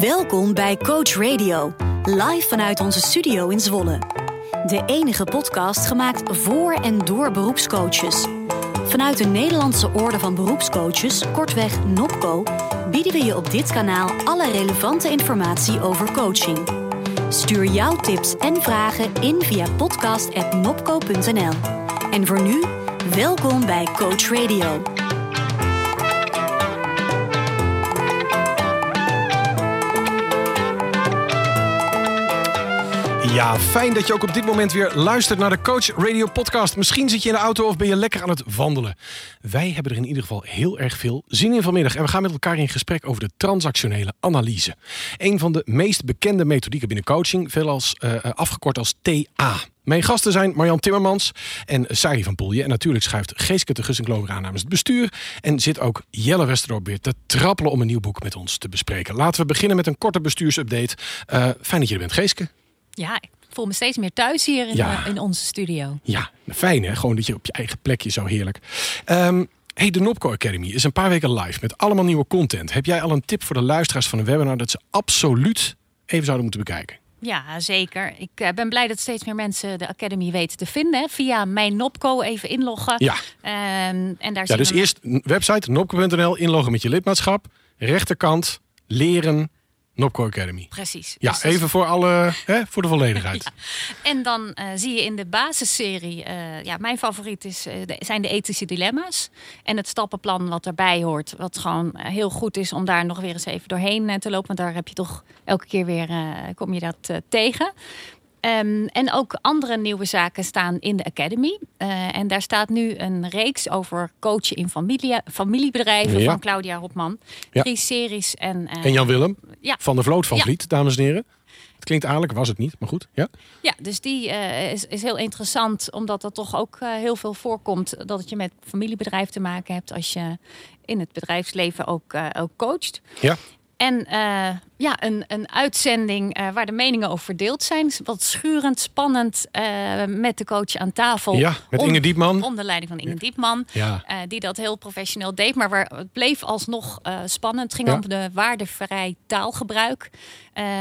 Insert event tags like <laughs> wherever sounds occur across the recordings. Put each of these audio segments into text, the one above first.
Welkom bij Coach Radio, live vanuit onze studio in Zwolle. De enige podcast gemaakt voor en door beroepscoaches. Vanuit de Nederlandse Orde van Beroepscoaches, kortweg NOPCO, bieden we je op dit kanaal alle relevante informatie over coaching. Stuur jouw tips en vragen in via podcast.nopco.nl. En voor nu, welkom bij Coach Radio. Ja, fijn dat je ook op dit moment weer luistert naar de Coach Radio Podcast. Misschien zit je in de auto of ben je lekker aan het wandelen. Wij hebben er in ieder geval heel erg veel zin in vanmiddag. En we gaan met elkaar in gesprek over de transactionele analyse. Een van de meest bekende methodieken binnen coaching, veelal uh, afgekort als TA. Mijn gasten zijn Marjan Timmermans en Sari van Poelje. En natuurlijk schuift Geeske de Gussinklover aan namens het bestuur. En zit ook Jelle Westerop weer te trappelen om een nieuw boek met ons te bespreken. Laten we beginnen met een korte bestuursupdate. Uh, fijn dat je er bent, Geeske. Ja, ik voel me steeds meer thuis hier in, Ja. eh, in onze studio. Ja, fijn hè? Gewoon dat je op je eigen plekje zo heerlijk. Ehm, hey, de Nopco Academy is een paar weken live met allemaal nieuwe content. Heb jij al een tip voor de luisteraars van een webinar dat ze absoluut even zouden moeten bekijken? Ja, zeker. Ik eh, ben blij dat steeds meer mensen de Academy weten te vinden. Hè. Via mijn Nopco even inloggen. Ja. Ehm, en daar Ja, dus we- eerst website nopco.nl, inloggen met je lidmaatschap. Rechterkant, leren, Nopco Academy. Precies. Ja, Dus even voor, alle, hè, voor de volledigheid. <laughs> En dan eh, zie je in de basisserie, eh, ja, mijn favoriet is, eh, de- zijn de ethische dilemma's. En het stappenplan wat erbij hoort. Wat gewoon heel goed is om daar nog weer eens even doorheen te lopen. Want daar heb je toch elke keer weer, kom je dat tegen. Ehm, en ook andere nieuwe zaken staan in de Academy. Eh, en daar staat nu een reeks over coachen in familie, familiebedrijven Ja. van Claudia Hopman. Ja. Drie series. En, eh, En Jan Willem Ja. van de Vloot van. Vliet, dames en heren. Het klinkt aardig, was het niet, maar goed. Ja? Ja, dus die eh, is, is heel interessant, omdat dat toch ook heel veel voorkomt. Dat je met familiebedrijf te maken hebt als je in het bedrijfsleven ook, ook coacht. Ja. En ja, een, een uitzending eh, waar de meningen over verdeeld zijn. Wat schurend, spannend eh, met de coach aan tafel. Ja, met Inge Diepman. Onder leiding van Inge Diepman. Ja. eh, die dat heel professioneel deed. Maar waar, het bleef alsnog spannend. Het ging Ja. om de waardevrij taalgebruik.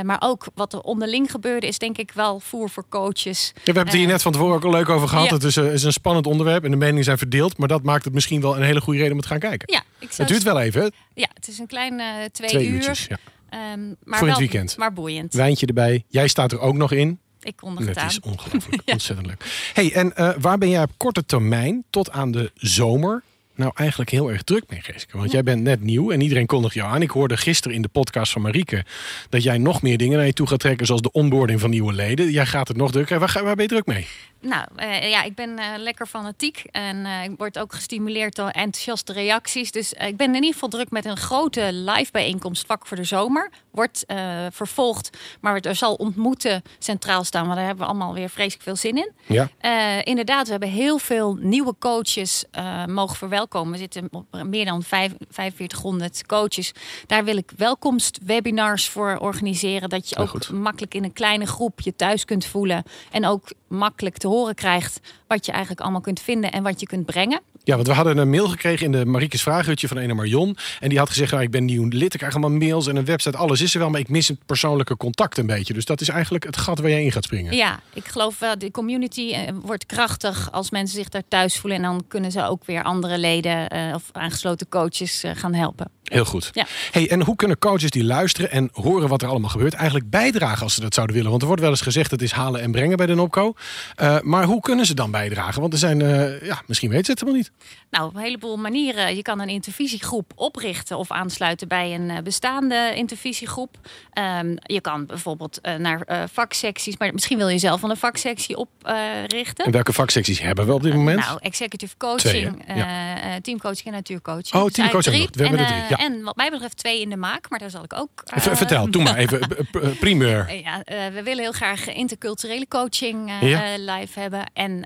Maar ook wat er onderling gebeurde is denk ik wel voer voor coaches. Ja, we hebben het hier net van tevoren ook al leuk over gehad. ja. Het is, een- is een spannend onderwerp en de meningen zijn verdeeld. Maar dat maakt het misschien wel een hele goede reden om het te gaan kijken. Ja, ik Het duurt wel even? Ja, het is een klein twee, Twee uur. uurtjes. Ehm, maar Voor het weekend. Maar boeiend. Wijntje erbij. Jij staat er ook nog in. Ik kondig Dat het aan. is ongelooflijk. <laughs> Ontzettend leuk. Hey, en eh, waar ben jij op korte termijn tot aan de zomer nou eigenlijk heel erg druk mee, Geeske? Want jij bent net nieuw en iedereen kondigt jou aan. Ik hoorde gisteren in de podcast van Marieke dat jij nog meer dingen naar je toe gaat trekken, zoals de onboarding van nieuwe leden. Jij gaat het nog drukker. Waar, waar ben je druk mee? Nou, eh, ja, ik ben eh, lekker fanatiek en eh, ik word ook gestimuleerd door enthousiaste reacties. Dus ik ben in ieder geval druk met een grote live bijeenkomst vlak voor de zomer. Wordt vervolgd, maar er zal ontmoeten centraal staan, want daar hebben we allemaal weer vreselijk veel zin in. Ja. Inderdaad, we hebben heel veel nieuwe coaches mogen verwelkomen. We zitten op meer dan vijf- 4500 coaches. Daar wil ik welkomstwebinars voor organiseren. Dat je ook goed. makkelijk in een kleine groep je thuis kunt voelen. En ook makkelijk te horen krijgt wat je eigenlijk allemaal kunt vinden en wat je kunt brengen. Ja, want we hadden een mail gekregen in de Mariekes Vraaghutje van Ene Marion. En die had gezegd, nou, ik ben nieuw lid, ik krijg allemaal mails en een website. Alles is er wel, maar ik mis het persoonlijke contact een beetje. Dus dat is eigenlijk het gat waar jij in gaat springen. Ja, ik geloof wel, de community eh, wordt krachtig als mensen zich daar thuis voelen. En dan kunnen ze ook weer andere leden eh, of aangesloten coaches eh, gaan helpen. Heel goed. Ja. Hey, en hoe kunnen coaches die luisteren en horen wat er allemaal gebeurt, eigenlijk bijdragen als ze dat zouden willen? Want er wordt wel eens gezegd het is halen en brengen bij de Nopco. Maar hoe kunnen ze dan bijdragen? Want er zijn, ja, misschien weten ze het helemaal niet. Nou, op een heleboel manieren. Je kan een intervisiegroep oprichten of aansluiten bij een eh, bestaande intervisiegroep. Ehm, je kan bijvoorbeeld eh, naar eh, vaksecties, maar misschien wil je zelf een vaksectie oprichten. En welke vaksecties hebben we op dit moment? Nou, executive Twee, coaching, eh, eh, teamcoaching en natuurcoaching. Oh, Dus teamcoaching. We hebben en, er drie, ja. En wat mij betreft twee in de maak, maar daar zal ik ook... Vertel, doe maar <laughs> even. primeur. Ja, we willen heel graag interculturele coaching Ja. live hebben. En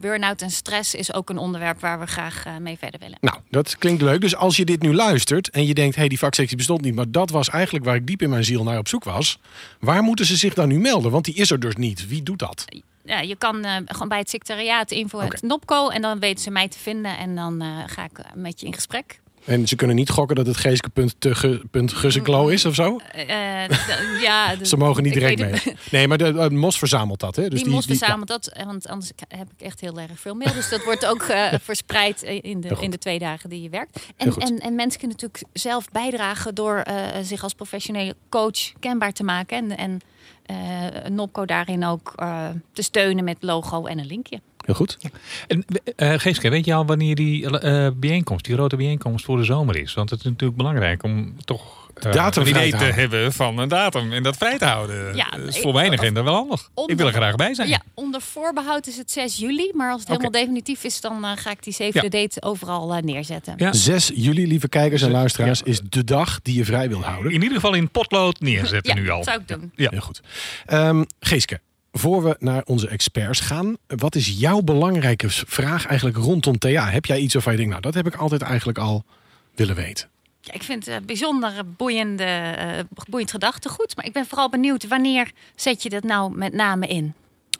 burn-out en stress is ook een onderwerp waar we graag eh, mee verder willen. Nou, dat klinkt leuk. Dus als je dit nu luistert en je denkt, hé, hey, die vaksectie bestond niet, maar dat was eigenlijk waar ik diep in mijn ziel naar op zoek was. Waar moeten ze zich dan nu melden? Want die is er dus niet. Wie doet dat? Ja, je kan eh, gewoon bij het secretariaat info Oké. het Nopco en dan weten ze mij te vinden en dan eh, ga ik met je in gesprek. En ze kunnen niet gokken dat het Geeske punt, te ge, punt Gusseklo is of zo? Eh, d- <laughs> ja, Ze mogen niet direct mee. <laughs> Nee, maar de, de Mos verzamelt dat, hè? Dus die, mos ja. verzamelt dat, eh, want anders heb ik echt heel erg veel mail. Dus dat wordt ook eh, <laughs> verspreid in de, in de twee dagen die je werkt. En, en, en mensen kunnen natuurlijk zelf bijdragen door eh, zich als professionele coach kenbaar te maken. En, en eh Nopco daarin ook eh, te steunen met logo en een linkje. Heel goed. En, eh Geeske, weet je al wanneer die eh, bijeenkomst, die grote bijeenkomst voor de zomer is? Want het is natuurlijk belangrijk om toch eh, datum een idee te hebben van een datum en dat vrij te houden. Ja, dat is voor mijn agenda wel handig. onder- Ik wil er graag bij zijn. Ja, onder voorbehoud is het 6 juli. Maar als het helemaal definitief is, dan eh, ga ik die zevende date overal eh, neerzetten. Ja. 6 juli, lieve kijkers en Ja. luisteraars, is de dag die je vrij wil houden. In ieder geval in potlood neerzetten Ja, nu al. dat zou ik doen. Ja. Heel goed. Ehm, Geeske, voor we naar onze experts gaan, wat is jouw belangrijke vraag eigenlijk rondom TA? Heb jij iets waarvan je denkt, nou, dat heb ik altijd eigenlijk al willen weten? Ja, ik vind het een bijzonder boeiende, eh, boeiend gedachtegoed. Maar ik ben vooral benieuwd, wanneer zet je dat nou met name in?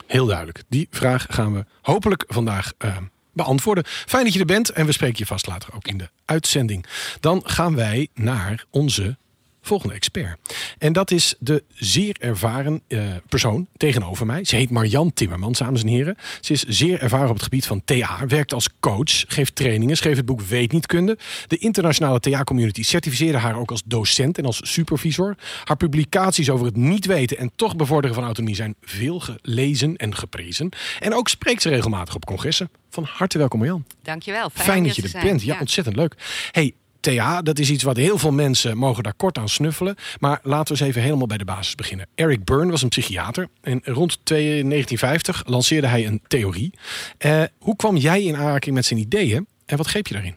Heel duidelijk. Die vraag gaan we hopelijk vandaag eh, beantwoorden. Fijn dat je er bent en we spreken je vast later ook in de uitzending. Dan gaan wij naar onze volgende expert. En dat is de zeer ervaren eh, persoon tegenover mij. Ze heet Marjan Timmermans, dames en heren. Ze is zeer ervaren op het gebied van TA, werkt als coach, geeft trainingen, schreef het boek Weet Niet Kunde. De internationale TA-community certificeerde haar ook als docent en als supervisor. Haar publicaties over het niet weten en toch bevorderen van autonomie zijn veel gelezen en geprezen. En ook spreekt ze regelmatig op congressen. Van harte welkom Marjan. Dankjewel. Fijn, dat je er zijn. bent. Ja, ontzettend leuk. Hey, TA, dat is iets wat heel veel mensen mogen daar kort aan snuffelen. Maar laten we eens even helemaal bij de basis beginnen. Eric Byrne was een psychiater. En rond 1950 lanceerde hij een theorie. Eh, hoe kwam jij in aanraking met zijn ideeën? En wat greep je daarin?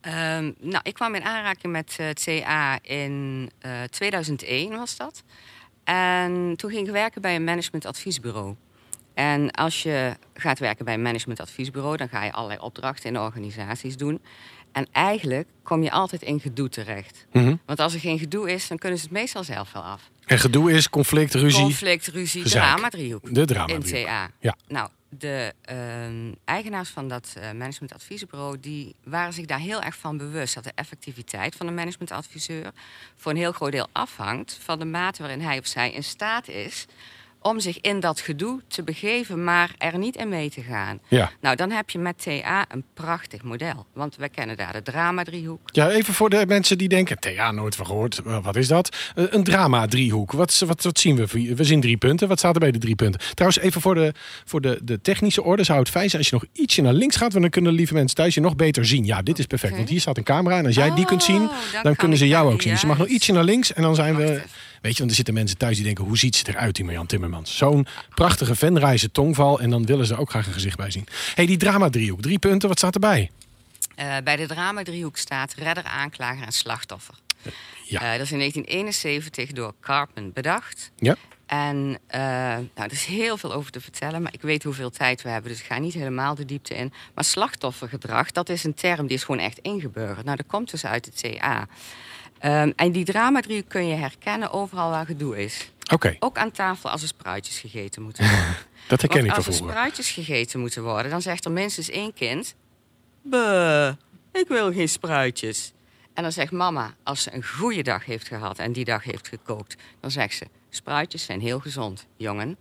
Ehm, nou, ik kwam in aanraking met eh, TA in eh, 2001 was dat. En toen ging ik werken bij een managementadviesbureau. En als je gaat werken bij een managementadviesbureau, dan ga je allerlei opdrachten in organisaties doen. En eigenlijk kom je altijd in gedoe terecht. Mhm. Want als er geen gedoe is, dan kunnen ze het meestal zelf wel af. En gedoe is conflict, ruzie. Conflict, ruzie, gezeik. drama-driehoek. De drama. in TA. Ja. Nou, de ehm, eigenaars van dat eh, managementadviesbureau... die waren zich daar heel erg van bewust... dat de effectiviteit van een managementadviseur... voor een heel groot deel afhangt van de mate waarin hij of zij in staat is... om zich in dat gedoe te begeven, maar er niet in mee te gaan. Ja. Nou, dan heb je met TA een prachtig model. Want we kennen daar de drama-driehoek. ja, even voor de mensen die denken, TA, nooit van gehoord. Eh, Wat is dat? Eh, een drama-driehoek. Wat, wat, wat zien we? We zien drie punten. Wat staat er bij de drie punten? Trouwens, even voor de, voor de, de technische orde zou het fijn zijn als je nog ietsje naar links gaat. Want dan kunnen lieve mensen thuis je nog beter zien. Ja, dit is perfect. Want hier staat een camera. En als jij die kunt zien, Oh, dan kunnen ze jou ook zien. Dus je mag nog ietsje naar links. En dan zijn we... Even. Weet je, want er zitten mensen thuis die denken... hoe ziet ze eruit, die Marjan Timmermans? Zo'n prachtige venreizen tongval. En dan willen ze er ook graag een gezicht bij zien. hey, die drama-driehoek. Drie punten. Wat staat erbij? Eh, bij de drama-driehoek staat redder, aanklager en slachtoffer. Ja. Eh, dat is in 1971 door Carpen bedacht. Ja. En eh, nou, er is heel veel over te vertellen, maar ik weet hoeveel tijd we hebben, dus ik ga niet helemaal de diepte in. Maar slachtoffergedrag, dat is een term die is gewoon echt ingeburgerd. Nou, dat komt dus uit het CA. Ehm, en die drama-driehoek kun je herkennen overal waar gedoe is. Oké, Ook aan tafel als er spruitjes gegeten moeten <laughs> worden. dat herken Want ik als van er spruitjes gegeten moeten worden, dan zegt er minstens één kind... Buh, ik wil geen spruitjes. En dan zegt mama, als ze een goede dag heeft gehad en die dag heeft gekookt... dan zegt ze, spruitjes zijn heel gezond, jongen.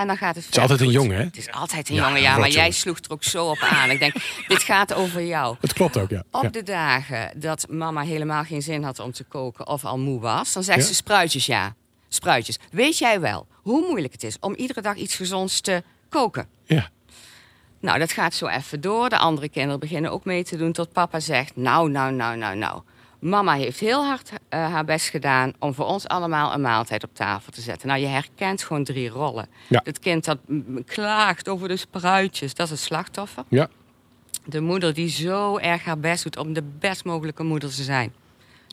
En dan gaat het Het is altijd een jongen, hè? Het is altijd een Ja, jongen, ja. Maar jij sloeg er ook zo op aan. Ik denk, <laughs> dit gaat over jou. Het klopt ook, ja. Op ja. de dagen dat mama helemaal geen zin had om te koken of al moe was, dan zegt Ja? ze spruitjes ja. Spruitjes. Weet jij wel hoe moeilijk het is om iedere dag iets gezonds te koken? ja. Nou, dat gaat zo even door. De andere kinderen beginnen ook mee te doen tot papa zegt: Nou, nou, nou, nou, nou. Mama heeft heel hard eh, haar best gedaan om voor ons allemaal een maaltijd op tafel te zetten. Nou, je herkent gewoon drie rollen. Ja. Het kind dat klaagt over de spruitjes, dat is het slachtoffer. Ja. De moeder die zo erg haar best doet om de best mogelijke moeder te zijn.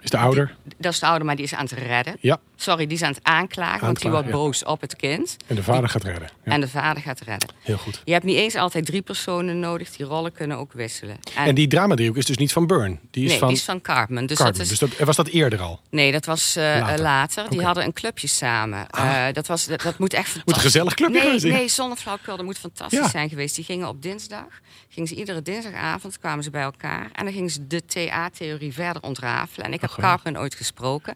Is de ouder? Dat is de ouder, maar die is aan het redden. Ja. Sorry, die is aan het aanklagen, want die wordt Aanklagen, boos op het kind. En de vader gaat redden. Ja, En de vader gaat redden. heel goed. Je hebt niet eens altijd drie personen nodig. Die rollen kunnen ook wisselen. En die dramadriehoek is dus niet van Burn. Die is nee, van die is van Cartman. Dus Cartman. dat is, Dus dat, was dat eerder al? nee, dat was eh, Later. later. Die hadden een clubje samen. Eh, dat, was, dat, dat moet echt Moet een gezellig clubje Nee, zijn. nee, zonder. Dat moet fantastisch Ja. zijn geweest. Die gingen op dinsdag. Gingen ze iedere dinsdagavond kwamen ze bij elkaar. En dan gingen ze de TA-theorie verder ontrafelen. En ik heb ooit gesproken.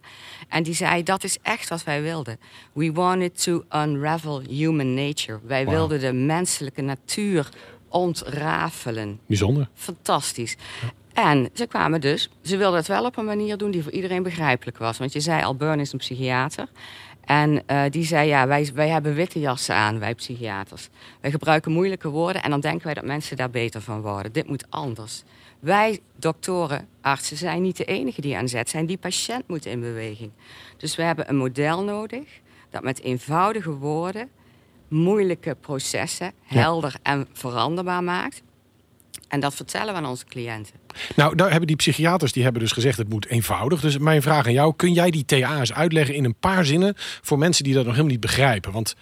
En die zei, dat is echt wat wij wilden. We wanted to unravel human nature. Wij wilden de menselijke natuur ontrafelen. Bijzonder. Fantastisch. En ze kwamen dus, ze wilden het wel op een manier doen die voor iedereen begrijpelijk was. Want je zei al, Burn is een psychiater. En eh, die zei, ja, wij, wij hebben witte jassen aan, wij psychiaters. Wij gebruiken moeilijke woorden en dan denken wij dat mensen daar beter van worden. Dit moet anders. Wij, doktoren, artsen, zijn niet de enige die aan zet zijn. Die patiënt moet in beweging. Dus we hebben een model nodig dat met eenvoudige woorden moeilijke processen helder en veranderbaar maakt. En dat vertellen we aan onze cliënten. Nou, daar hebben die psychiaters die hebben dus gezegd het moet eenvoudig. Dus mijn vraag aan jou, kun jij die TA eens uitleggen in een paar zinnen voor mensen die dat nog helemaal niet begrijpen? Want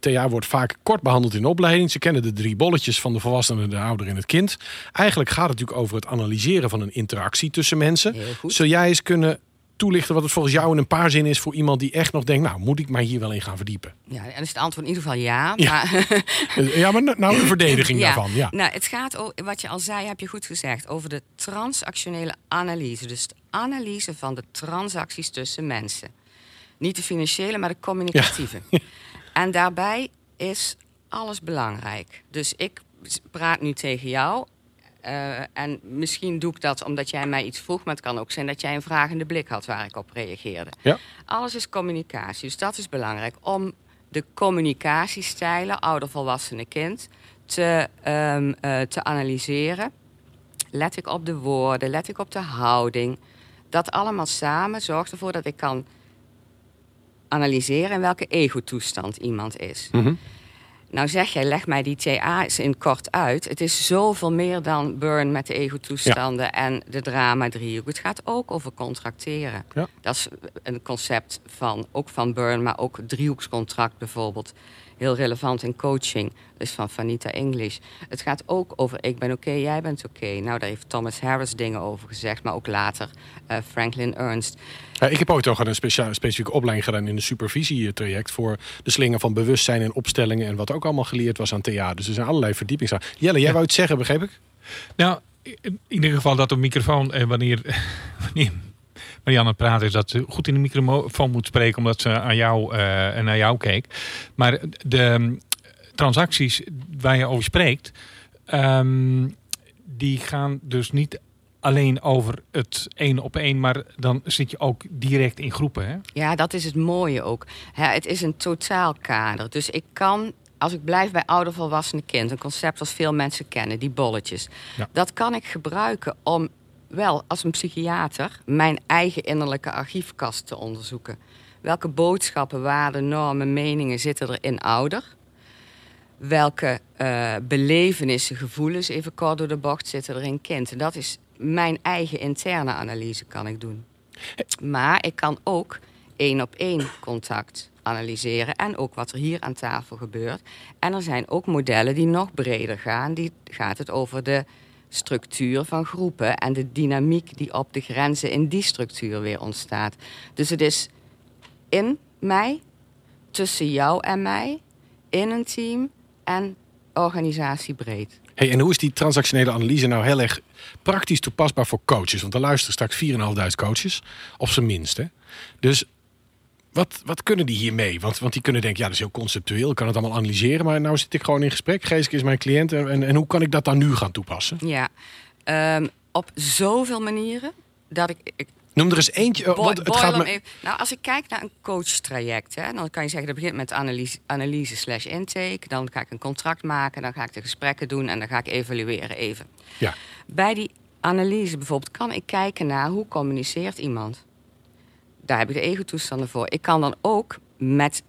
TA wordt vaak kort behandeld in de opleiding. Ze kennen de drie bolletjes van de volwassene, de ouder en het kind. Eigenlijk gaat het natuurlijk over het analyseren van een interactie tussen mensen. Zou jij eens kunnen toelichten wat het volgens jou in een paar zinnen is voor iemand die echt nog denkt, nou moet ik mij hier wel in gaan verdiepen? Ja, en is het antwoord in ieder geval ja. Ja. Maar, Eh, Ja, maar nou een verdediging <laughs> Ja. daarvan. Ja. Nou, het gaat over, wat je al zei, heb je goed gezegd, over de transactionele analyse. Dus de analyse van de transacties tussen mensen. Niet de financiële, maar de communicatieve. En daarbij is alles belangrijk. Dus ik praat nu tegen jou. eh, en misschien doe ik dat omdat jij mij iets vroeg, maar het kan ook zijn dat jij een vragende blik had waar ik op reageerde. Ja. Alles is communicatie, dus dat is belangrijk om de communicatiestijlen, ouder, volwassene, kind, te, ehm, eh, te analyseren. Let ik op de woorden, let ik op de houding. Dat allemaal samen zorgt ervoor dat ik kan analyseren in welke egotoestand iemand is. Mhm. Nou zeg jij, leg mij die TA eens in kort uit. Het is zoveel meer dan burn met de egotoestanden en de drama-driehoek. Het gaat ook over contracteren. Ja. Dat is een concept van, ook van burn, maar ook driehoekscontract bijvoorbeeld. Heel relevant in coaching, dus van Vanita English. Het gaat ook over ik ben oké, jij bent oké. Nou, daar heeft Thomas Harris dingen over gezegd, maar ook later eh, Franklin Ernst. Ja, ik heb ooit ook een specia- specifieke opleiding gedaan in een supervisietraject voor de slingen van bewustzijn en opstellingen en wat ook allemaal geleerd was aan TA. Dus er zijn allerlei verdiepings aan. Jelle, jij wou iets zeggen, begreep ik? Nou, in ieder geval dat de microfoon, eh, wanneer, <laughs> wanneer Marianne praten is, dat ze goed in de microfoon moet spreken, omdat ze aan jou eh, en naar jou keek. Maar de mm, transacties waar je over spreekt, ehm, die gaan dus niet alleen over het één op één, maar dan zit je ook direct in groepen. Hè? Ja, dat is het mooie ook. Het is een totaalkader. Dus ik kan, als ik blijf bij ouder volwassene kind, een concept dat veel mensen kennen, die bolletjes. Ja. Dat kan ik gebruiken om wel als een psychiater mijn eigen innerlijke archiefkast te onderzoeken. Welke boodschappen, waarden, normen, meningen zitten er in ouder? Welke eh, belevenissen, gevoelens, even kort door de bocht, zitten er in kind? Dat is mijn eigen interne analyse kan ik doen. Maar ik kan ook één op één contact analyseren en ook wat er hier aan tafel gebeurt. En er zijn ook modellen die nog breder gaan. Die gaat het over de structuur van groepen en de dynamiek die op de grenzen in die structuur weer ontstaat. Dus het is in mij, tussen jou en mij, in een team en organisatiebreed. Hey, en hoe is die transactionele analyse nou heel erg praktisch toepasbaar voor coaches? Want er luisteren straks 4.500 coaches, op zijn minst. Hè? Dus wat, wat kunnen die hiermee? Want, want die kunnen denken, ja, dat is heel conceptueel. Ik kan het allemaal analyseren. Maar nou zit ik gewoon in gesprek. Geeske is mijn cliënt. En, en, hoe kan ik dat dan nu gaan toepassen? Ja, ehm, op zoveel manieren dat ik, ik Noem er eens eentje. eh, het gaat me... Nou, als ik kijk naar een coachtraject, hè, dan kan je zeggen dat begint met analyse, analyse slash intake. Dan ga ik een contract maken, dan ga ik de gesprekken doen en dan ga ik evalueren even. Ja. Bij die analyse bijvoorbeeld kan ik kijken naar hoe communiceert iemand. Daar heb ik de egotoestanden voor. Ik kan dan ook met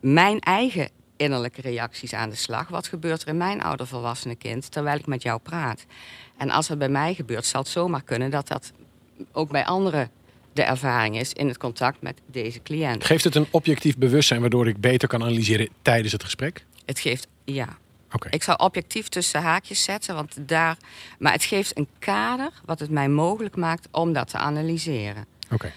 mijn eigen innerlijke reacties aan de slag. Wat gebeurt er in mijn oudervolwassene kind terwijl ik met jou praat? En als dat bij mij gebeurt, zal het zomaar kunnen dat dat ook bij anderen de ervaring is in het contact met deze cliënt. Geeft het een objectief bewustzijn waardoor ik beter kan analyseren tijdens het gesprek? Het geeft, ja. Oké. Ik zou objectief tussen haakjes zetten, want daar, maar het geeft een kader wat het mij mogelijk maakt om dat te analyseren. Oké.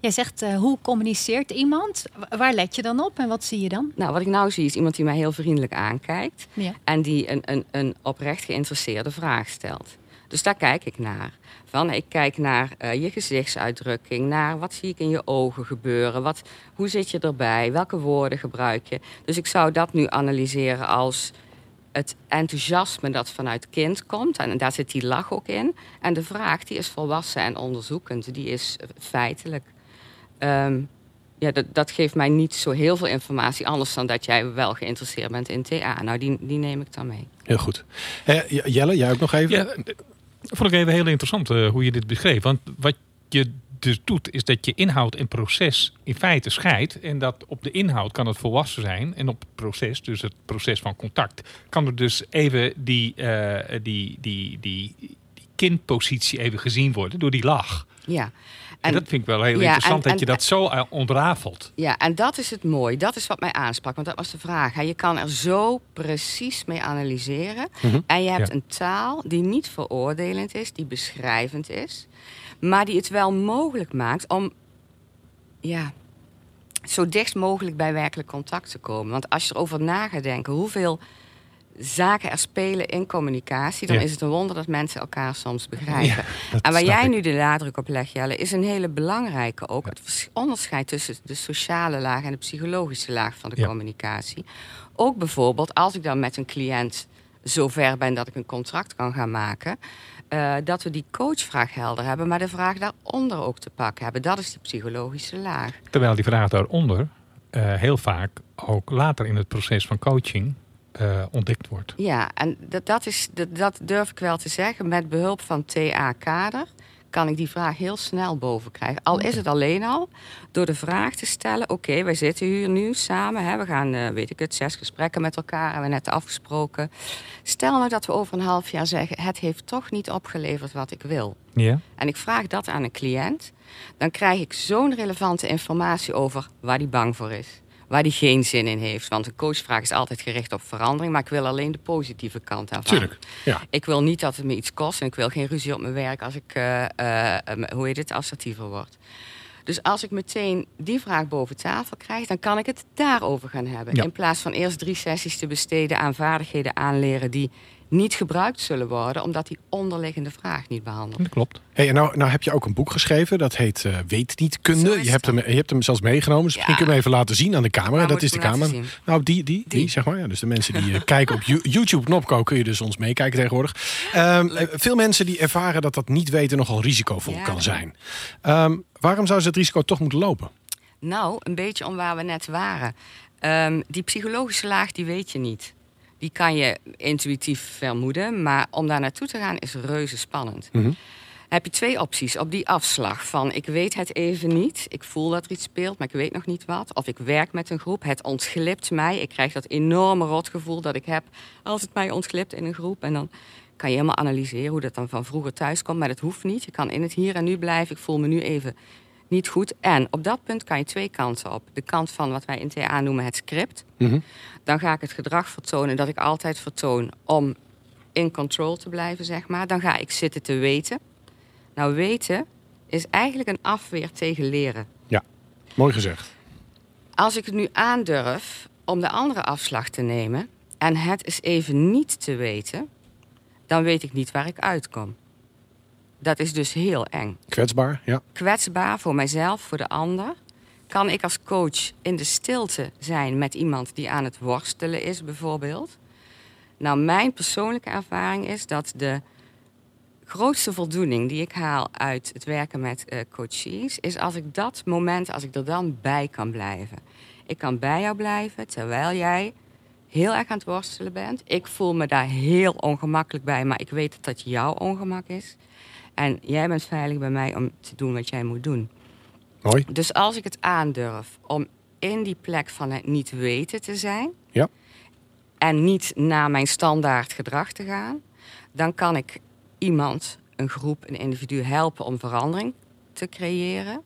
Jij zegt, eh, hoe communiceert iemand? Wa- Waar let je dan op en wat zie je dan? Nou, wat ik nou zie is iemand die mij heel vriendelijk aankijkt. Ja. En die een, een, een oprecht geïnteresseerde vraag stelt. Dus daar kijk ik naar. Van, ik kijk naar eh, je gezichtsuitdrukking, naar wat zie ik in je ogen gebeuren, wat, hoe zit je erbij, welke woorden gebruik je. Dus ik zou dat nu analyseren als het enthousiasme dat vanuit kind komt. En daar zit die lach ook in. En de vraag die is volwassen en onderzoekend, die is eh, feitelijk. Ehm, ja, dat, dat geeft mij niet zo heel veel informatie, anders dan dat jij wel geïnteresseerd bent in TA. Nou, die, die neem ik dan mee. Heel goed. Eh, Jelle, jij ook nog even? Ja, vond ik even heel interessant eh, hoe je dit beschreef. Want wat je dus doet, is dat je inhoud en proces in feite scheidt. En dat op de inhoud kan het volwassen zijn. En op het proces, dus het proces van contact, kan er dus even die, eh, die, die, die, die kindpositie even gezien worden door die lach. Ja. En, dat vind ik wel heel ja, interessant en- dat je dat zo eh, ontrafelt. Ja, en dat is het mooi. Dat is wat mij aansprak. Want dat was de vraag. hè. Je kan er zo precies mee analyseren. Mhm. En je hebt Ja. een taal die niet veroordelend is, die beschrijvend is. Maar die het wel mogelijk maakt om ja, zo dicht mogelijk bij werkelijk contact te komen. Want als je erover na gaat denken hoeveel zaken er spelen in communicatie... dan Ja. is het een wonder dat mensen elkaar soms begrijpen. en waar jij ik. nu de nadruk op legt, Jelle, is een hele belangrijke ook. Het onderscheid tussen de sociale laag en de psychologische laag van de communicatie. Ook bijvoorbeeld als ik dan met een cliënt zover ben dat ik een contract kan gaan maken. eh, dat we die coachvraag helder hebben, maar de vraag daaronder ook te pakken hebben. Dat is die psychologische laag. Terwijl die vraag daaronder eh, heel vaak ook later in het proces van coaching eh, ontdekt wordt. Ja, en dat, dat, is, dat, dat durf ik wel te zeggen. Met behulp van TA-kader kan ik die vraag heel snel boven krijgen. Al is het alleen al door de vraag te stellen... oké, wij zitten hier nu samen. Hè, we gaan, eh, weet ik het, zes gesprekken met elkaar... hebben we net afgesproken. Stel nou dat we over een half jaar zeggen... het heeft toch niet opgeleverd wat ik wil. Ja? En ik vraag dat aan een cliënt... dan krijg ik zo'n relevante informatie over waar die bang voor is. Waar die geen zin in heeft. Want een coachvraag is altijd gericht op verandering... maar ik wil alleen de positieve kant daarvan. Tuurlijk. Ja. Ik wil niet dat het me iets kost en ik wil geen ruzie op mijn werk als ik, eh, eh, eh, hoe heet het, assertiever word. Dus als ik meteen die vraag boven tafel krijg, dan kan ik het daarover gaan hebben. Ja. In plaats van eerst drie sessies te besteden aan vaardigheden aanleren die niet gebruikt zullen worden, omdat die onderliggende vraag niet behandeld Dat klopt. Hey, en nou, nou heb je ook een boek geschreven, dat heet eh Weet niet kunde. Je hebt, hem, je hebt hem zelfs meegenomen, dus misschien Ja. kun je hem even laten zien aan de camera. Dat is de camera. Nou, die, die, die, Die. zeg maar. Ja, dus de mensen die eh, <laughs> kijken op You- YouTube Knopco kun je dus ons meekijken tegenwoordig. Ehm, eh, veel mensen die ervaren dat dat niet weten nogal risicovol Ja. kan zijn. Ehm, waarom zouden ze het risico toch moeten lopen? Nou, een beetje om waar we net waren. Ehm, die psychologische laag, die weet je niet. Die kan je intuïtief vermoeden, maar om daar naartoe te gaan is reuze spannend. Mhm. Heb je twee opties op die afslag van ik weet het even niet, ik voel dat er iets speelt, maar ik weet nog niet wat. Of ik werk met een groep, het ontglipt mij. Ik krijg dat enorme rotgevoel dat ik heb als het mij ontglipt in een groep. En dan kan je helemaal analyseren hoe dat dan van vroeger thuis komt, maar dat hoeft niet. Je kan in het hier en nu blijven. Ik voel me nu even niet goed. En op dat punt kan je twee kanten op. De kant van wat wij in TA noemen het script. Mhm. Dan ga ik het gedrag vertonen dat ik altijd vertoon om in control te blijven, zeg maar. Dan ga ik zitten te weten. Nou, weten is eigenlijk een afweer tegen leren. Mooi gezegd. Als ik het nu aandurf om de andere afslag te nemen en het is even niet te weten, dan weet ik niet waar ik uitkom. Dat is dus heel eng. Kwetsbaar, ja. kwetsbaar voor mijzelf, voor de ander. Kan ik als coach in de stilte zijn met iemand die aan het worstelen is, bijvoorbeeld? Nou, mijn persoonlijke ervaring is dat de grootste voldoening die ik haal uit het werken met eh, coaches, is als ik dat moment, als ik er dan bij kan blijven. Ik kan bij jou blijven terwijl jij heel erg aan het worstelen bent. Ik voel me daar heel ongemakkelijk bij, maar ik weet dat dat jouw ongemak is. En jij bent veilig bij mij om te doen wat jij moet doen. Mooi. Dus als ik het aandurf om in die plek van het niet weten te zijn... Ja. en niet naar mijn standaard gedrag te gaan... dan kan ik iemand een groep, een individu helpen om verandering te creëren.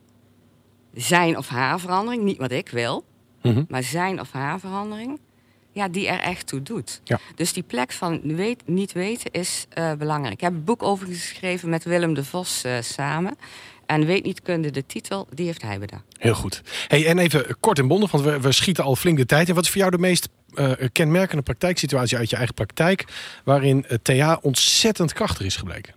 Zijn of haar verandering, niet wat ik wil, Mhm. maar zijn of haar verandering. Ja, die er echt toe doet. Ja. Dus die plek van weet, niet weten is eh, belangrijk. Ik heb een boek over geschreven met Willem de Vos eh, samen. En Weet niet kunde, de titel, die heeft hij bedacht. Heel goed. Hey, en even kort en bondig, want we, we schieten al flink de tijd in. Wat is voor jou de meest eh, kenmerkende praktijksituatie uit je eigen praktijk... waarin TA ontzettend krachtig is gebleken?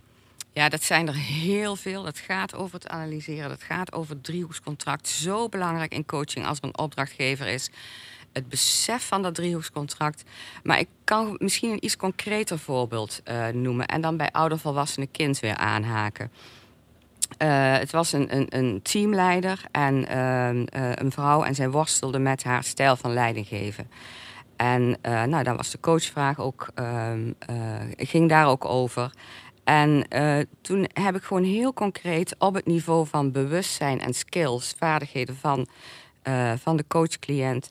Ja, dat zijn er heel veel. Dat gaat over het analyseren. Dat gaat over het driehoekscontract. Zo belangrijk in coaching als er een opdrachtgever is. Het besef van dat driehoekscontract. Maar ik kan misschien een iets concreter voorbeeld eh, noemen. En dan bij ouder volwassene kind weer aanhaken. Eh, het was een, een, een teamleider en ehm, eh, een vrouw. En zij worstelde met haar stijl van leiding geven. En nou, dan was de coachvraag ook, ehm, eh, ging daar ook over. En toen heb ik gewoon heel concreet op het niveau van bewustzijn en skills, vaardigheden van, van de coach-cliënt,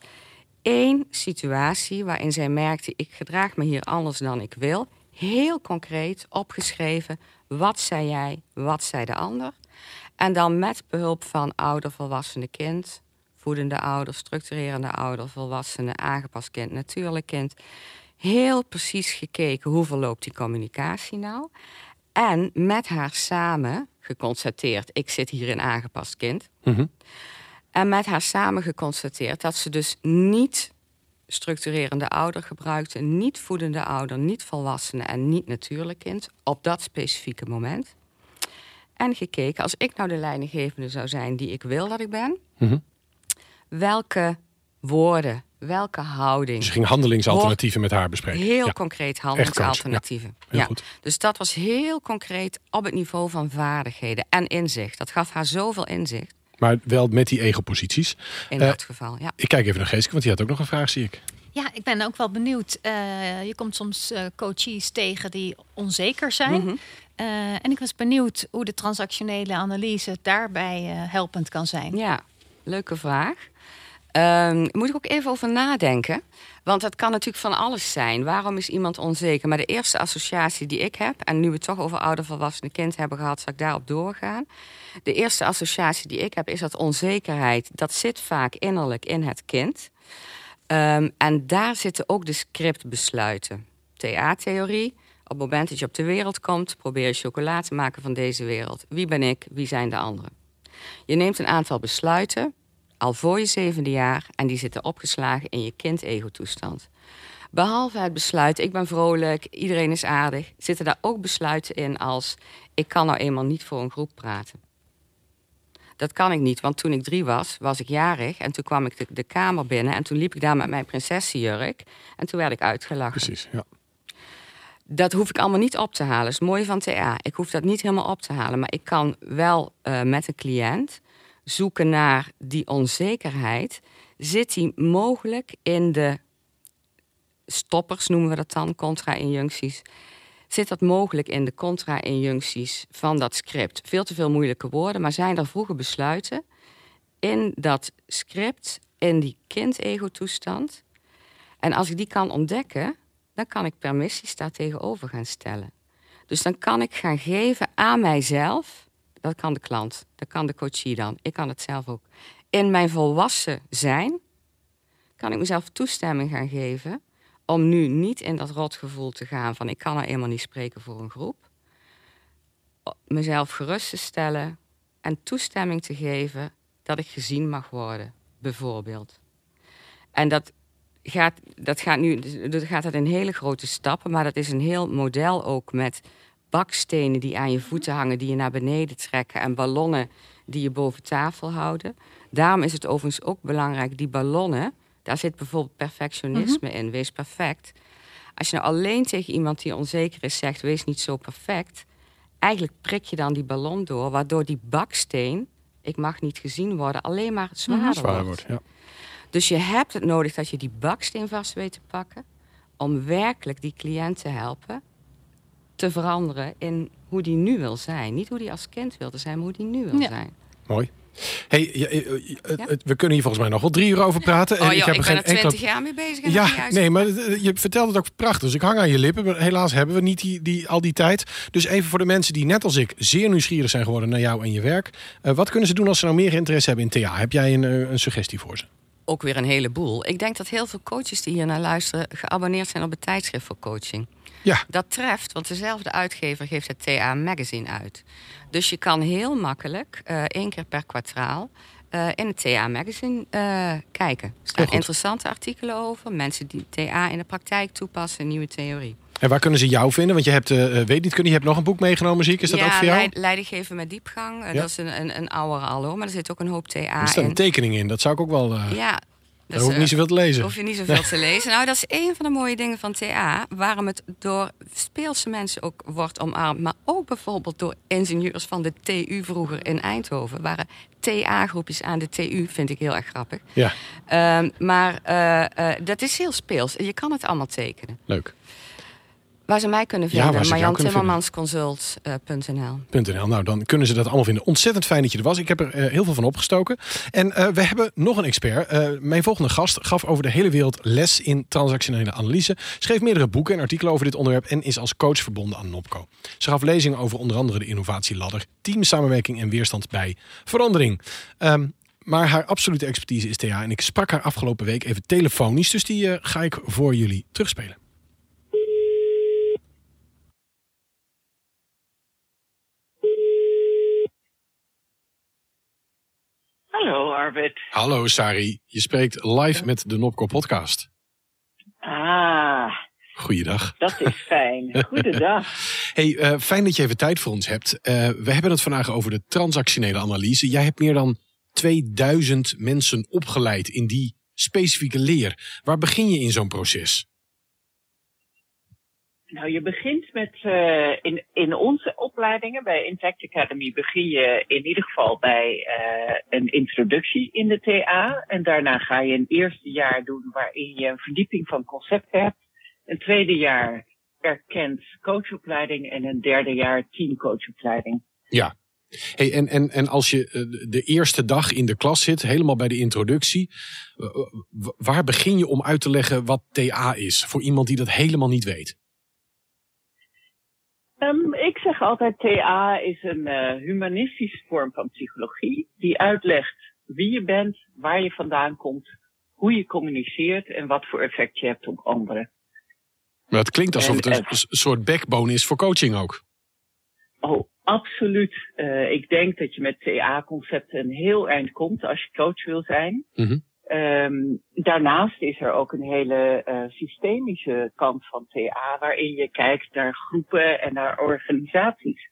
één situatie waarin zij merkte: ik gedraag me hier anders dan ik wil. Heel concreet opgeschreven: wat zei jij, wat zei de ander? En dan met behulp van ouder, volwassene kind, voedende ouder, structurerende ouder, volwassene, aangepast kind, natuurlijk kind. Heel precies gekeken hoe verloopt die communicatie nou. En met haar samen geconstateerd, ik zit hier in aangepast kind. Mhm. En met haar samen geconstateerd dat ze dus niet structurerende ouder gebruikte, niet voedende ouder, niet volwassene en niet natuurlijk kind op dat specifieke moment. En gekeken, als ik nou de leidinggevende zou zijn die ik wil dat ik ben, Mhm. welke woorden, welke houding, Dus ging handelingsalternatieven met haar bespreken. heel Ja, concreet handelingsalternatieven. Ja. Dus dat was heel concreet op het niveau van vaardigheden en inzicht. Dat gaf haar zoveel inzicht Maar wel met die ego-posities. in Eh, dat geval. Ja. Ik kijk even naar Geeske, want die had ook nog een vraag, zie ik. Ja, ik ben ook wel benieuwd. Eh, je komt soms eh, coaches tegen die onzeker zijn. Mhm. Eh, en ik was benieuwd hoe de transactionele analyse daarbij eh, helpend kan zijn. Ja, leuke vraag. Ehm moet ik ook even over nadenken. Want het kan natuurlijk van alles zijn. Waarom is iemand onzeker? Maar de eerste associatie die ik heb, en nu we het toch over ouder volwassene kind hebben gehad, zal ik daarop doorgaan. De eerste associatie die ik heb is dat onzekerheid, dat zit vaak innerlijk in het kind. Ehm, en daar zitten ook de scriptbesluiten. TA-theorie. Op het moment dat je op de wereld komt, probeer je chocola te maken van deze wereld. Wie ben ik? Wie zijn de anderen? Je neemt een aantal besluiten, al voor je zevende jaar, en die zitten opgeslagen in je kind-ego-toestand. Behalve het besluit, ik ben vrolijk, iedereen is aardig, zitten daar ook besluiten in als, ik kan nou eenmaal niet voor een groep praten. Dat kan ik niet, want toen ik drie was, was ik jarig en toen kwam ik de, de kamer binnen en toen liep ik daar met mijn prinsessenjurk en toen werd ik uitgelachen. Precies, ja. Dat hoef ik allemaal niet op te halen. Dat is het mooie van TA. Ik hoef dat niet helemaal op te halen. Maar ik kan wel eh, met een cliënt zoeken naar die onzekerheid. Zit die mogelijk in de stoppers, noemen we dat dan, contra-injuncties? Zit dat mogelijk in de contra-injuncties van dat script? Veel te veel moeilijke woorden, maar zijn er vroege besluiten in dat script, in die kind-ego-toestand? En als ik die kan ontdekken, dan kan ik permissies daar tegenover gaan stellen. Dus dan kan ik gaan geven aan mijzelf, dat kan de klant, dat kan de coachie dan, ik kan het zelf ook. In mijn volwassen zijn kan ik mezelf toestemming gaan geven om nu niet in dat rotgevoel te gaan van ik kan nou eenmaal niet spreken voor een groep. Mezelf gerust te stellen en toestemming te geven dat ik gezien mag worden, bijvoorbeeld. En dat gaat, dat gaat nu dat gaat dat in hele grote stappen, maar dat is een heel model ook met bakstenen die aan je voeten hangen, die je naar beneden trekken en ballonnen die je boven tafel houden. Daarom is het overigens ook belangrijk, die ballonnen, daar zit bijvoorbeeld perfectionisme in, wees perfect. Als je nou alleen tegen iemand die onzeker is zegt, wees niet zo perfect, eigenlijk prik je dan die ballon door, waardoor die baksteen, ik mag niet gezien worden, alleen maar zwaarder, Zwaar wordt. wordt, ja. Dus je hebt het nodig dat je die baksteen vast weet te pakken. Om werkelijk die cliënt te helpen te veranderen in hoe die nu wil zijn. Niet hoe die als kind wilde zijn, maar hoe die nu wil Ja. zijn. Mooi. Hey, je- het- we kunnen hier volgens mij nog wel drie uur over praten. Oh en joh, ik, ben er enkele- twintig jaar mee bezig. En Ja, nee, maar eh, je vertelt het ook prachtig. Dus ik hang aan je lippen. Maar helaas hebben we niet die, die, al die tijd. Dus even voor de mensen die net als ik zeer nieuwsgierig zijn geworden naar jou en je werk. Eh, wat kunnen ze doen als ze nou meer interesse hebben in TA? Heb jij een, eh, een suggestie voor ze? Ook weer een heleboel. Ik denk dat heel veel coaches die hier naar luisteren... geabonneerd zijn op het tijdschrift voor coaching. Ja. Dat treft, want dezelfde uitgever geeft het TA Magazine uit. Dus je kan heel makkelijk eh, één keer per kwartaal eh, in het TA Magazine eh, kijken. Er staan interessante artikelen over. Mensen die TA in de praktijk toepassen, nieuwe theorie. En waar kunnen ze jou vinden? Want je hebt, weet niet, kunnen, je hebt nog een boek meegenomen, zie ik. Is dat ja, ook voor jou? leid- leidinggeven met diepgang. Ja. Dat is een, een, een oudere al hoor, maar er zit ook een hoop TA er staan in. tekeningen in. Dat zou ik ook wel... Ja, daar hoef ik niet zoveel te lezen. hoef je niet zoveel te lezen. Nou, dat is een van de mooie dingen van TA. Waarom het door speelse mensen ook wordt omarmd. Maar ook bijvoorbeeld door ingenieurs van de TU vroeger in Eindhoven. Waren TA-groepjes aan de TU, vind ik heel erg grappig. Ja, Ehm, maar eh, eh, dat is heel speels. Je kan het allemaal tekenen. leuk. Waar ze mij kunnen Ja, vinden, waar ze jou Marjan kunnen vinden. Timmermansconsult.nl. .nl. Nou, dan kunnen ze dat allemaal vinden. Ontzettend fijn dat je er was. Ik heb er eh, heel veel van opgestoken. En eh, we hebben nog een expert. Eh, mijn volgende gast gaf over de hele wereld les in transactionele analyse. Schreef meerdere boeken en artikelen over dit onderwerp en is als coach verbonden aan Nopco. Ze gaf lezingen over onder andere de innovatieladder, teamsamenwerking en weerstand bij verandering. Ehm, maar haar absolute expertise is TA. En ik sprak haar afgelopen week even telefonisch. Dus die eh, ga ik voor jullie terugspelen. Hallo Arvid. Hallo Sari, je spreekt live met de Nopco podcast. Ah, Goeiedag. dat is fijn. <laughs> Goedendag. Hey, eh, fijn dat je even tijd voor ons hebt. Eh, we hebben het vandaag over de transactionele analyse. Jij hebt meer dan 2000 mensen opgeleid in die specifieke leer. Waar begin je in zo'n proces? Nou, je begint met, eh, in, in onze opleidingen bij Intact Academy begin je in ieder geval bij eh, een introductie in de TA. En daarna ga je een eerste jaar doen waarin je een verdieping van concepten hebt. Een tweede jaar erkend coachopleiding en een derde jaar teamcoachopleiding. Ja. Hey, en, en, en als je eh, de eerste dag in de klas zit, helemaal bij de introductie, waar begin je om uit te leggen wat TA is? Voor iemand die dat helemaal niet weet. Ehm, ik zeg altijd, TA is een eh, humanistische vorm van psychologie die uitlegt wie je bent, waar je vandaan komt, hoe je communiceert en wat voor effect je hebt op anderen. Maar het klinkt alsof En, het een eh, s- soort backbone is voor coaching ook. Oh, absoluut. Eh, ik denk dat je met TA-concepten een heel eind komt als je coach wil zijn. Mhm. Ehm, daarnaast is er ook een hele eh, systemische kant van TA, waarin je kijkt naar groepen en naar organisaties.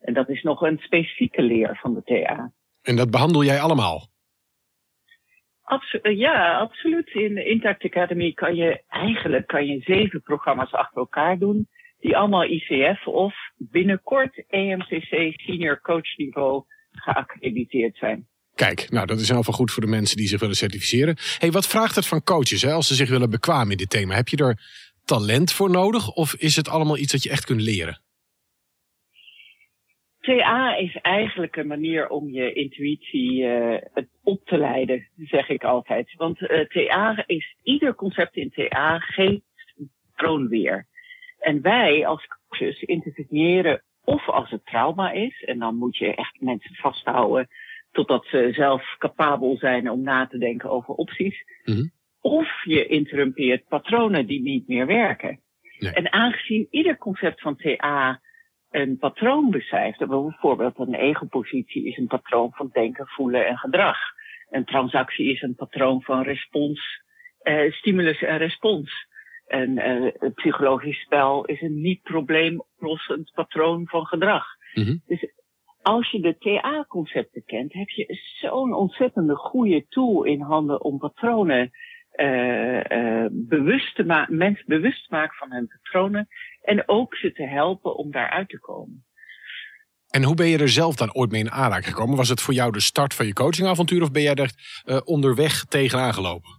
En dat is nog een specifieke leer van de TA. En dat behandel jij allemaal. Abso- eh, ja, absoluut. In de Intact Academy kan je eigenlijk kan je zeven programma's achter elkaar doen. Die allemaal ICF of binnenkort EMCC senior coach niveau geaccrediteerd zijn. Kijk, nou dat is in ieder goed voor de mensen die zich willen certificeren. Hey, wat vraagt het van coaches hè, als ze zich willen bekwamen in dit thema? Heb je er talent voor nodig of is het allemaal iets dat je echt kunt leren? TA is eigenlijk een manier om je intuïtie eh, op te leiden, zeg ik altijd. Want eh, TA is, ieder concept in TA geeft een patroon weer. En wij als coaches interveneren of als het trauma is, en dan moet je echt mensen vasthouden totdat ze zelf capabel zijn om na te denken over opties. Mhm. Of je interrumpeert patronen die niet meer werken. Nee. En aangezien ieder concept van TA een patroon beschrijft. Bijvoorbeeld een egopositie is een patroon van denken, voelen en gedrag. Een transactie is een patroon van respons, eh, stimulus en respons. Een eh, een psychologisch spel is een niet-probleemoplossend patroon van gedrag. Mhm. Dus als je de TA-concepten kent, heb je zo'n ontzettende goede tool in handen om patronen eh, eh, bewust te maken, mensen bewust te maken van hun patronen en ook ze te helpen om daaruit te komen. En hoe ben je er zelf dan ooit mee in aanraking gekomen? Was het voor jou de start van je coachingavontuur of ben jij er eh, onderweg tegenaan gelopen?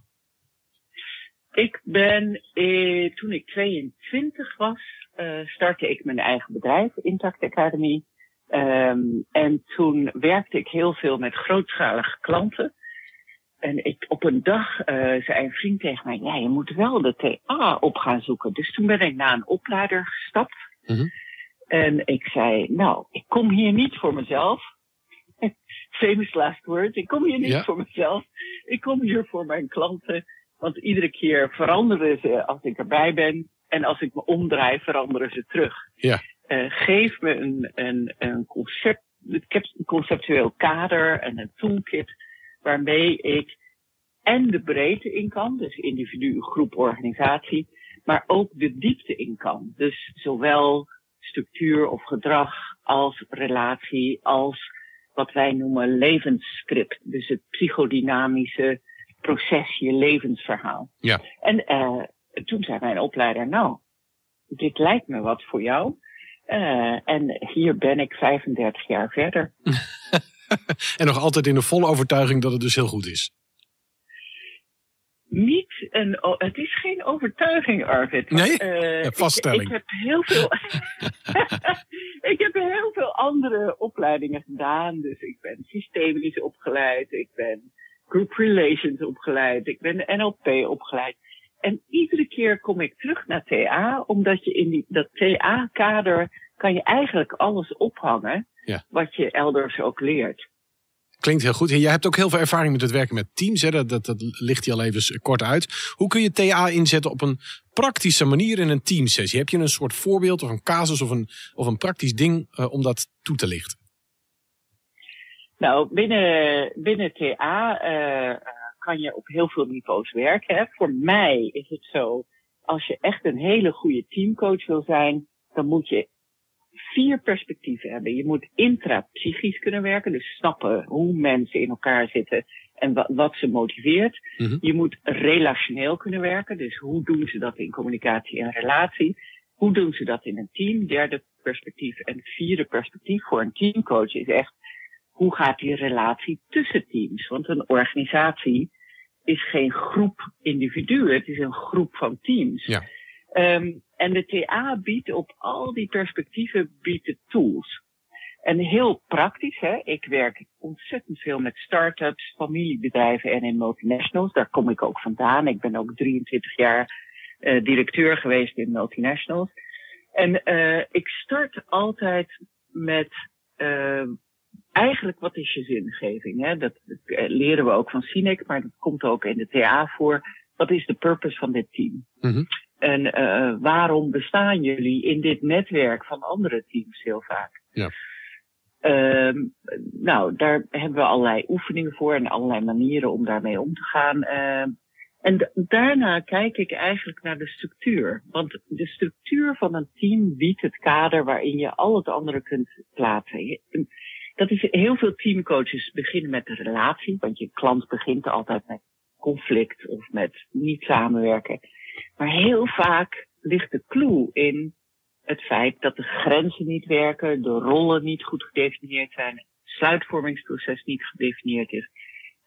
Ik ben, eh, toen ik 22 was, startte ik mijn eigen bedrijf, Intact Academy. Ehm, en toen werkte ik heel veel met grootschalige klanten. En ik, op een dag uh, zei een vriend tegen mij: Ja, je moet wel de TA op gaan zoeken. Dus toen ben ik naar een opleider gestapt. Mhm. En ik zei: Nou, ik kom hier niet voor mezelf. <laughs> Famous last words. Ik kom hier niet Ja. voor mezelf. Ik kom hier voor mijn klanten. Want iedere keer veranderen ze als ik erbij ben. En als ik me omdraai, veranderen ze terug. Ja. Eh, geef me een, een, een concept, ik heb een conceptueel kader en een toolkit waarmee ik en de breedte in kan, dus individu, groep, organisatie, maar ook de diepte in kan. Dus zowel structuur of gedrag als relatie, als wat wij noemen levensscript. Dus het psychodynamische proces, je levensverhaal. Ja. En uh, toen zei mijn opleider, nou, dit lijkt me wat voor jou. Uh, en hier ben ik 35 jaar verder. <laughs> En nog altijd in de volle overtuiging dat het dus heel goed is. Niet een, het is geen overtuiging, Arvid. Nee? Uh, Ja, vaststelling. Ik, ik heb heel veel, <laughs> ik heb heel veel andere opleidingen gedaan. Dus ik ben systemisch opgeleid, ik ben group relations opgeleid, ik ben NLP opgeleid. En iedere keer kom ik terug naar TA, omdat je in die, dat TA-kader kan je eigenlijk alles ophangen Ja. wat je elders ook leert. Klinkt heel goed. En jij hebt ook heel veel ervaring met het werken met teams. Hè? Dat, dat, dat ligt je al even kort uit. Hoe kun je TA inzetten op een praktische manier in een teamsessie? Heb je een soort voorbeeld of een casus of een, of een praktisch ding uh, om dat toe te lichten? Nou, binnen, binnen TA uh, kan je op heel veel niveaus werken. Hè. Voor mij is het zo, als je echt een hele goede teamcoach wil zijn, dan moet je vier perspectieven hebben. Je moet intrapsychisch kunnen werken, dus snappen hoe mensen in elkaar zitten en wat, wat ze motiveert. Mhm. Je moet relationeel kunnen werken, dus hoe doen ze dat in communicatie en relatie? Hoe doen ze dat in een team? Derde perspectief. En vierde perspectief voor een teamcoach is echt, hoe gaat die relatie tussen teams? Want een organisatie is geen groep individuen, het is een groep van teams. Ja. Um, en de TA biedt op al die perspectieven biedt de tools. En heel praktisch, hè. ik werk ontzettend veel met start-ups, familiebedrijven en in multinationals. Daar kom ik ook vandaan. Ik ben ook 23 jaar uh, directeur geweest in multinationals. En uh, ik start altijd met uh, eigenlijk wat is je zingeving? Hè? Dat, dat leren we ook van Sinek, maar dat komt ook in de TA voor. Wat is de purpose van dit team? Mhm. En uh, waarom bestaan jullie in dit netwerk van andere teams heel vaak? Ja. Uh, nou, daar hebben we allerlei oefeningen voor en allerlei manieren om daarmee om te gaan. Uh, en daarna kijk ik eigenlijk naar de structuur. Want de structuur van een team biedt het kader waarin je al het andere kunt plaatsen. Dat is heel veel teamcoaches beginnen met de relatie, want je klant begint altijd met conflict of met niet samenwerken. Maar heel vaak ligt de clue in het feit dat de grenzen niet werken, de rollen niet goed gedefinieerd zijn, het sluitvormingsproces niet gedefinieerd is.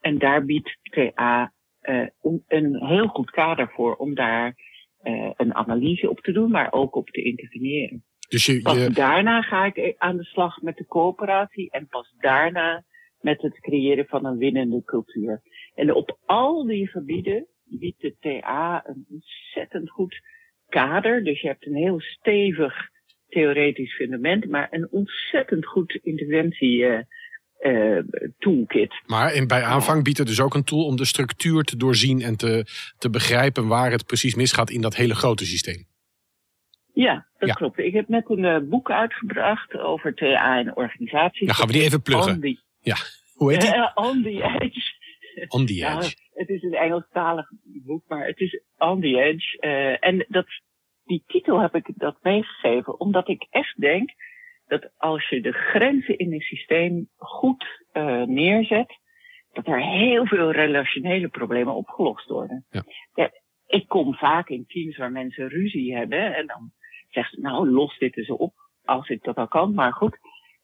En daar biedt TA uh, een heel goed kader voor om daar uh, een analyse op te doen, maar ook op te interveneren. Dus je, Pas je, daarna ga ik aan de slag met de coöperatie en pas daarna met het creëren van een winnende cultuur. En op al die gebieden biedt de TA een ontzettend goed kader. Dus je hebt een heel stevig theoretisch fundament, maar een ontzettend goed interventie uh, uh, toolkit. maar in, bij aanvang biedt het dus ook een tool om de structuur te doorzien en te, te begrijpen waar het precies misgaat in dat hele grote systeem. Ja, dat Ja. klopt. Ik heb net een uh, boek uitgebracht over TA en organisaties. Dan gaan we die even pluggen. On the, Hoe heet die? Uh, on the Edge. <laughs> On the Ja, Edge. het is een Engelstalig boek, maar het is On the Edge. Uh, en dat, die titel heb ik dat meegegeven, omdat ik echt denk dat als je de grenzen in een systeem goed neerzet, dat er heel veel relationele problemen opgelost worden. Ja. Ja, ik kom vaak in teams waar mensen ruzie hebben en dan zegt ze, nou, los dit eens op, als ik dat al kan, maar goed.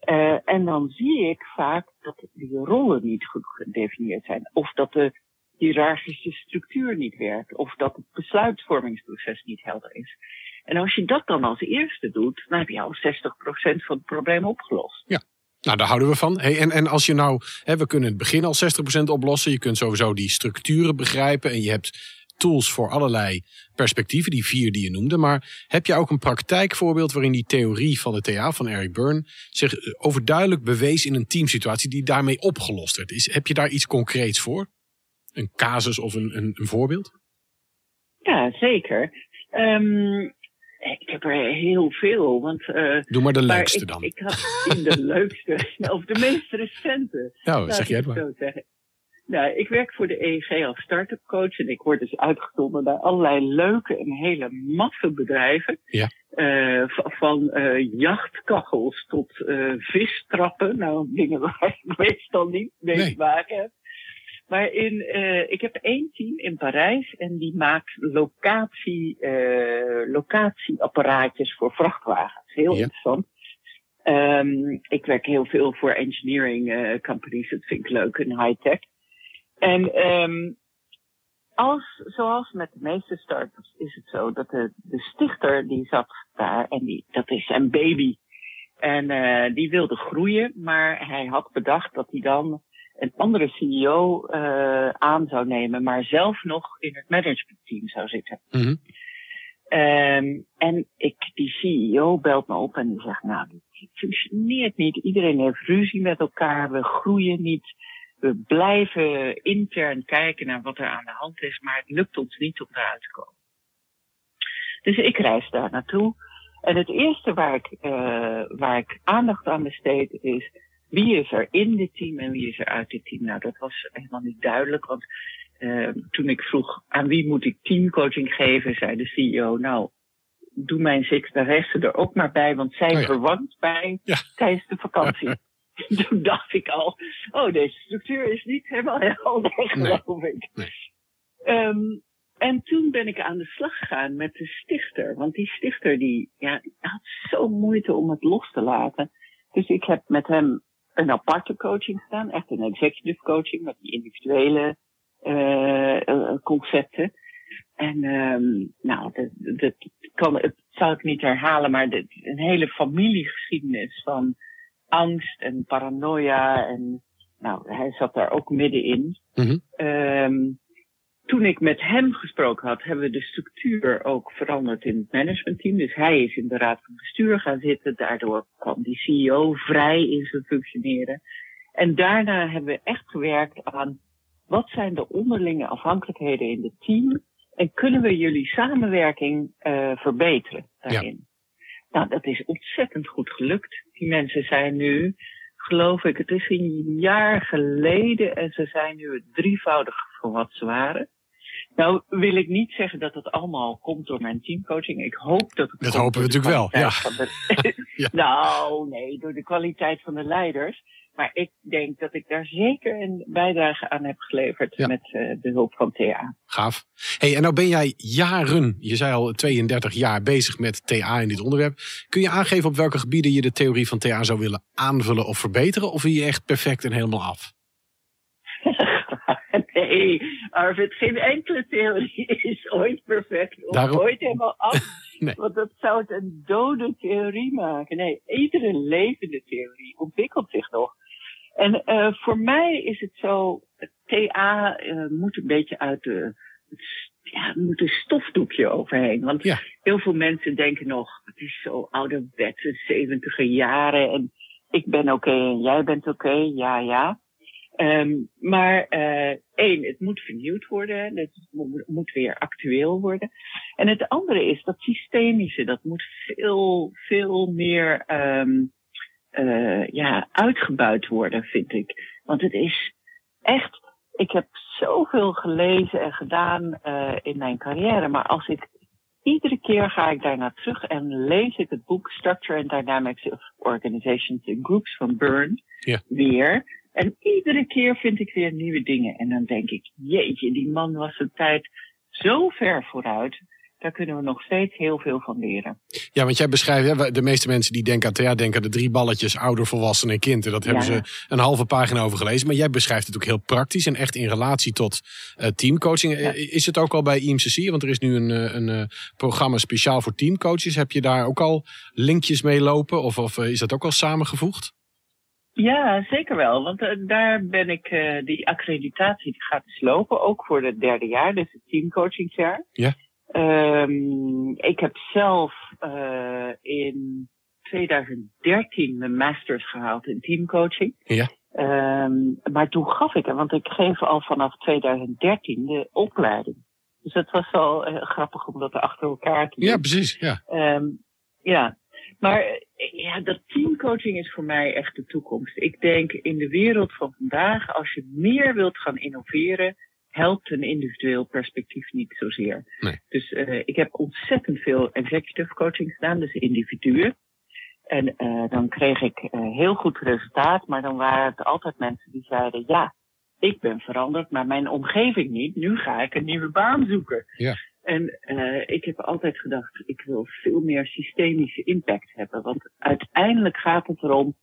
Uh, en dan zie ik vaak dat die rollen niet goed gedefinieerd zijn. Of dat de hiërarchische structuur niet werkt. Of dat het besluitvormingsproces niet helder is. En als je dat dan als eerste doet, dan heb je al 60% van het probleem opgelost. Ja. Nou, daar houden we van. Hey, en, en als je nou, hè, we kunnen het begin al 60% oplossen. Je kunt sowieso die structuren begrijpen. En je hebt tools voor allerlei perspectieven, die vier die je noemde. Maar heb je ook een praktijkvoorbeeld waarin die theorie van de TA van Eric Byrne zich overduidelijk bewees in een teamsituatie die daarmee opgelost werd? Is, heb je daar iets concreets voor? Een casus of een, een, een voorbeeld? Ja, zeker. Um, ik heb er heel veel. Want, uh, Doe maar de leukste ik, dan. Ik had in de leukste, <laughs> of de meest recente. Nou, zeg jij het maar. Zeggen. Nou, ik werk voor de EEG als start-up coach en ik word dus uitgezonden bij allerlei leuke en hele maffe bedrijven. Ja. Uh, van uh, jachtkachels tot uh, vistrappen. Nou, dingen waar ik <laughs> meestal niet mee Nee. te maken heb. Maar in, ik heb één team in Parijs en die maakt locatie, locatieapparaatjes voor vrachtwagens. Heel Ja. interessant. Um, ik werk heel veel voor engineering companies. Dat vind ik leuk en high-tech. En um, als, zoals met de meeste startups is het zo dat de, de stichter die zat daar en die, dat is zijn baby. En uh, die wilde groeien, maar hij had bedacht dat hij dan een andere CEO uh, aan zou nemen, maar zelf nog in het managementteam zou zitten. Mm -hmm. um, en ik, die CEO belt me op en die zegt, nou, het functioneert niet. Iedereen heeft ruzie met elkaar, we groeien niet. We blijven intern kijken naar wat er aan de hand is, maar het lukt ons niet om eruit te komen. Dus ik reis daar naartoe. En het eerste waar ik, uh, waar ik aandacht aan besteed is, wie is er in dit team en wie is er uit dit team? Nou, dat was helemaal niet duidelijk, want uh, toen ik vroeg aan wie moet ik teamcoaching geven, zei de CEO, nou, doe mijn secretaresse er ook maar bij, want zij Oh ja. verwandt Ja. tijdens de vakantie. <laughs> <laughs> toen dacht ik al, oh, deze structuur is niet helemaal helder, Nee. geloof ik. Nee. Um, en toen ben ik aan de slag gegaan met de stichter. Want die stichter die, ja, had zo moeite om het los te laten. Dus ik heb met hem een aparte coaching gedaan. Echt een executive coaching met die individuele uh, concepten. En um, nou, dat, dat kan, het zal ik niet herhalen, maar de, een hele familiegeschiedenis van angst en paranoia. En nou, hij zat daar ook middenin. Um, toen ik met hem gesproken had, hebben we de structuur ook veranderd in het managementteam. Dus hij is in de raad van bestuur gaan zitten. Daardoor kwam die CEO vrij in zijn functioneren. En daarna hebben we echt gewerkt aan wat zijn de onderlinge afhankelijkheden in het team en kunnen we jullie samenwerking uh, verbeteren daarin. Nou, dat is ontzettend goed gelukt. Die mensen zijn nu, geloof ik, het is een jaar geleden en ze zijn nu het drievoudige van wat ze waren. Nou wil ik niet zeggen dat het allemaal komt door mijn teamcoaching. Ik hoop dat het Dat hopen we natuurlijk wel, de- <laughs> Ja. Nou, nee, door de kwaliteit van de leiders. Maar ik denk dat ik daar zeker een bijdrage aan heb geleverd Ja. met eh, de hulp van TA. Gaaf. Hey, en nou ben jij jaren, je zei al 32 jaar bezig met TA in dit onderwerp. Kun je aangeven op welke gebieden je de theorie van TA zou willen aanvullen of verbeteren? Of wil je echt perfect en helemaal af? <laughs> nee, Arvid, geen enkele theorie is ooit perfect of Daarom- ooit helemaal af. <laughs> Nee. Want dat zou het een dode theorie maken. Nee, iedere levende theorie ontwikkelt zich nog. En uh, voor mij is het zo, TA uh, moet een beetje uit de, ja, moet een stofdoekje overheen. Want Ja. heel veel mensen denken nog, het is zo ouderwetse, 70 jaren en ik ben oké en jij bent oké, ja, ja. Um, maar uh, één, het moet vernieuwd worden. Het mo- moet weer actueel worden. En het andere is dat systemische, dat moet veel, veel meer um, uh, ja, uitgebuit worden, vind ik. Want het is echt, ik heb zoveel gelezen en gedaan uh, in mijn carrière, maar als ik iedere keer ga ik daarna terug en lees ik het boek Structure and Dynamics of Organizations in Groups van Byrne Ja. weer. En iedere keer vind ik weer nieuwe dingen. En dan denk ik, jeetje, die man was een tijd zo ver vooruit. Daar kunnen we nog steeds heel veel van leren. Ja, want jij beschrijft, hè, de meeste mensen die denken aan TA denken aan de drie balletjes ouder, volwassen en kind. En dat hebben Ja. ze een halve pagina over gelezen. Maar jij beschrijft het ook heel praktisch en echt in relatie tot uh, teamcoaching. Ja. Uh, Is het ook al bij IMCC? Want er is nu een, uh, een programma speciaal voor teamcoaches. Heb je daar ook al linkjes mee lopen? Of, of is dat ook al samengevoegd? Ja, zeker wel. Want uh, daar ben ik, uh, die accreditatie die gaat dus lopen, ook voor het derde jaar, dus het teamcoachingsjaar. Ja. Um, ik heb zelf uh, in 2013 mijn masters gehaald in teamcoaching. Ja. Um, maar toen gaf ik want ik geef al vanaf 2013 de opleiding. Dus het was wel uh, grappig om dat achter elkaar te doen. Ja, precies. Ja. Um, ja. Maar ja, dat teamcoaching is voor mij echt de toekomst. Ik denk in de wereld van vandaag, als je meer wilt gaan innoveren, helpt een individueel perspectief niet zozeer. Nee. Dus uh, ik heb ontzettend veel executive coaching gedaan, dus individuen. En uh, dan kreeg ik uh, heel goed resultaat, maar dan waren het altijd mensen die zeiden, ja, ik ben veranderd, maar mijn omgeving niet. Nu ga ik een nieuwe baan zoeken. Ja. En uh, ik heb altijd gedacht, ik wil veel meer systemische impact hebben. Want uiteindelijk gaat het erom,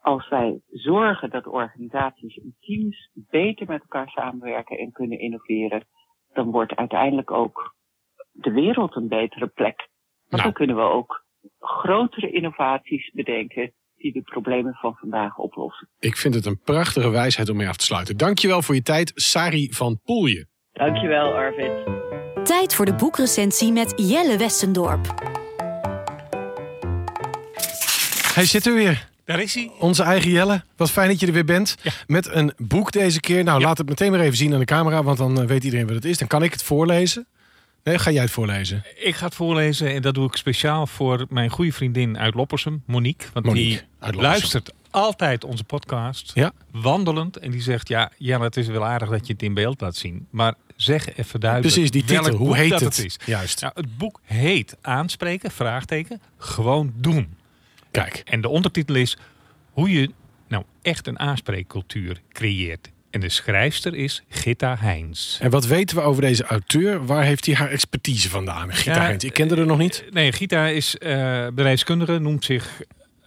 als wij zorgen dat organisaties en teams beter met elkaar samenwerken en kunnen innoveren, dan wordt uiteindelijk ook de wereld een betere plek. Want Nou. dan kunnen we ook grotere innovaties bedenken die de problemen van vandaag oplossen. Ik vind het een prachtige wijsheid om mee af te sluiten. Dankjewel voor je tijd, Sari van Poelje. Dankjewel, Arvid. Tijd voor de boekrecensie met Jelle Westendorp. Hij zit er weer. Daar is hij. Onze eigen Jelle. Wat fijn dat je er weer bent. Ja. Met een boek deze keer. Nou, Ja. laat het meteen maar even zien aan de camera, want dan eh, weet iedereen wat het is. Dan kan ik het voorlezen. Nee, ga jij het voorlezen? Ik ga het voorlezen en dat doe ik speciaal voor mijn goede vriendin uit Loppersum, Monique. Want Monique die luistert altijd onze podcast, Ja. wandelend. En die zegt, ja, ja, het is wel aardig dat je het in beeld laat zien. Maar zeg even duidelijk Precies, die titel. Hoe heet dat het? is. Juist. Nou, het boek heet Aanspreken, vraagteken, gewoon doen. Kijk. En de ondertitel is hoe je nou echt een aanspreekcultuur creëert. En de schrijfster is Gitta Heins. En wat weten we over deze auteur? Waar heeft hij haar expertise vandaan? Gita Ja, Heint. Ik kende haar nog niet. Nee, Gita is eh, bedrijfskundige, noemt zich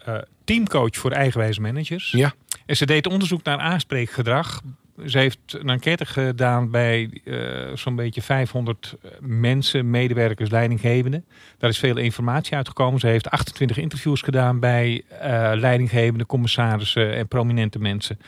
eh, teamcoach voor eigenwijze managers. Ja. En ze deed onderzoek naar aanspreekgedrag. Ze heeft een enquête gedaan bij eh, zo'n beetje 500 mensen, medewerkers, leidinggevenden. Daar is veel informatie uitgekomen. Ze heeft 28 interviews gedaan bij eh leidinggevende, commissarissen en prominente mensen.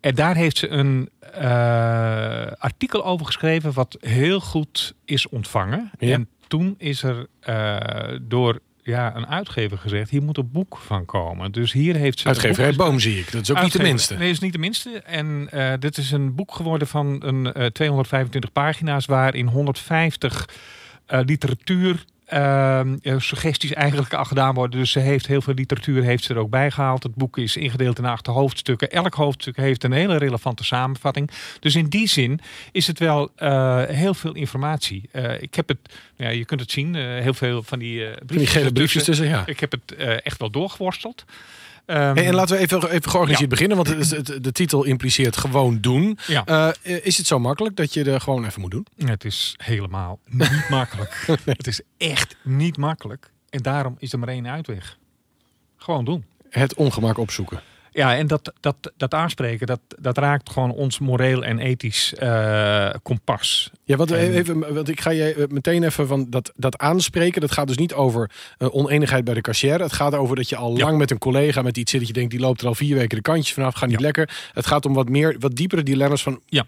En daar heeft ze een eh, artikel over geschreven wat heel goed is ontvangen. Ja. En toen is er eh, door ja, een uitgever gezegd, hier moet een boek van komen. Dus hier heeft ze... Uitgeverij Boom zie ik. Dat is ook niet de minste. Nee, is niet de minste. En eh, dit is een boek geworden van een, eh, 225 pagina's, waarin 150 eh, literatuur. Ehm, eh, suggesties eigenlijk al gedaan worden. Dus ze heeft heel veel literatuur heeft ze er ook bij gehaald. Het boek is ingedeeld in acht hoofdstukken. Elk hoofdstuk heeft een hele relevante samenvatting. Dus in die zin is het wel eh, heel veel informatie. Eh, ik heb het, ja, je kunt het zien, heel veel van die, Van die briefjes gele briefjes tussen, ja. Ik heb het echt wel doorgeworsteld. Ehm, Hey, en laten we even, even georganiseerd Ja. beginnen, want het is- het- de titel impliceert gewoon doen. ja. Eh, is het zo makkelijk dat je er gewoon even moet doen? Het is helemaal niet <laughs> makkelijk. Het is echt niet makkelijk. En daarom is er maar één uitweg. Gewoon doen. Het ongemak opzoeken. Ja, en dat, dat, dat aanspreken, dat, dat raakt gewoon ons moreel en ethisch eh, kompas. Ja, want, En- even, want ik ga je eh, meteen even van dat, dat aanspreken. Dat gaat dus niet over eh, oneenigheid bij de cashier. Het gaat over dat je al Ja. lang met een collega met iets zit dat je denkt, die loopt er al vier weken de kantjes vanaf, gaat niet Ja. lekker. Het gaat om wat meer, wat diepere dilemma's van. Ja.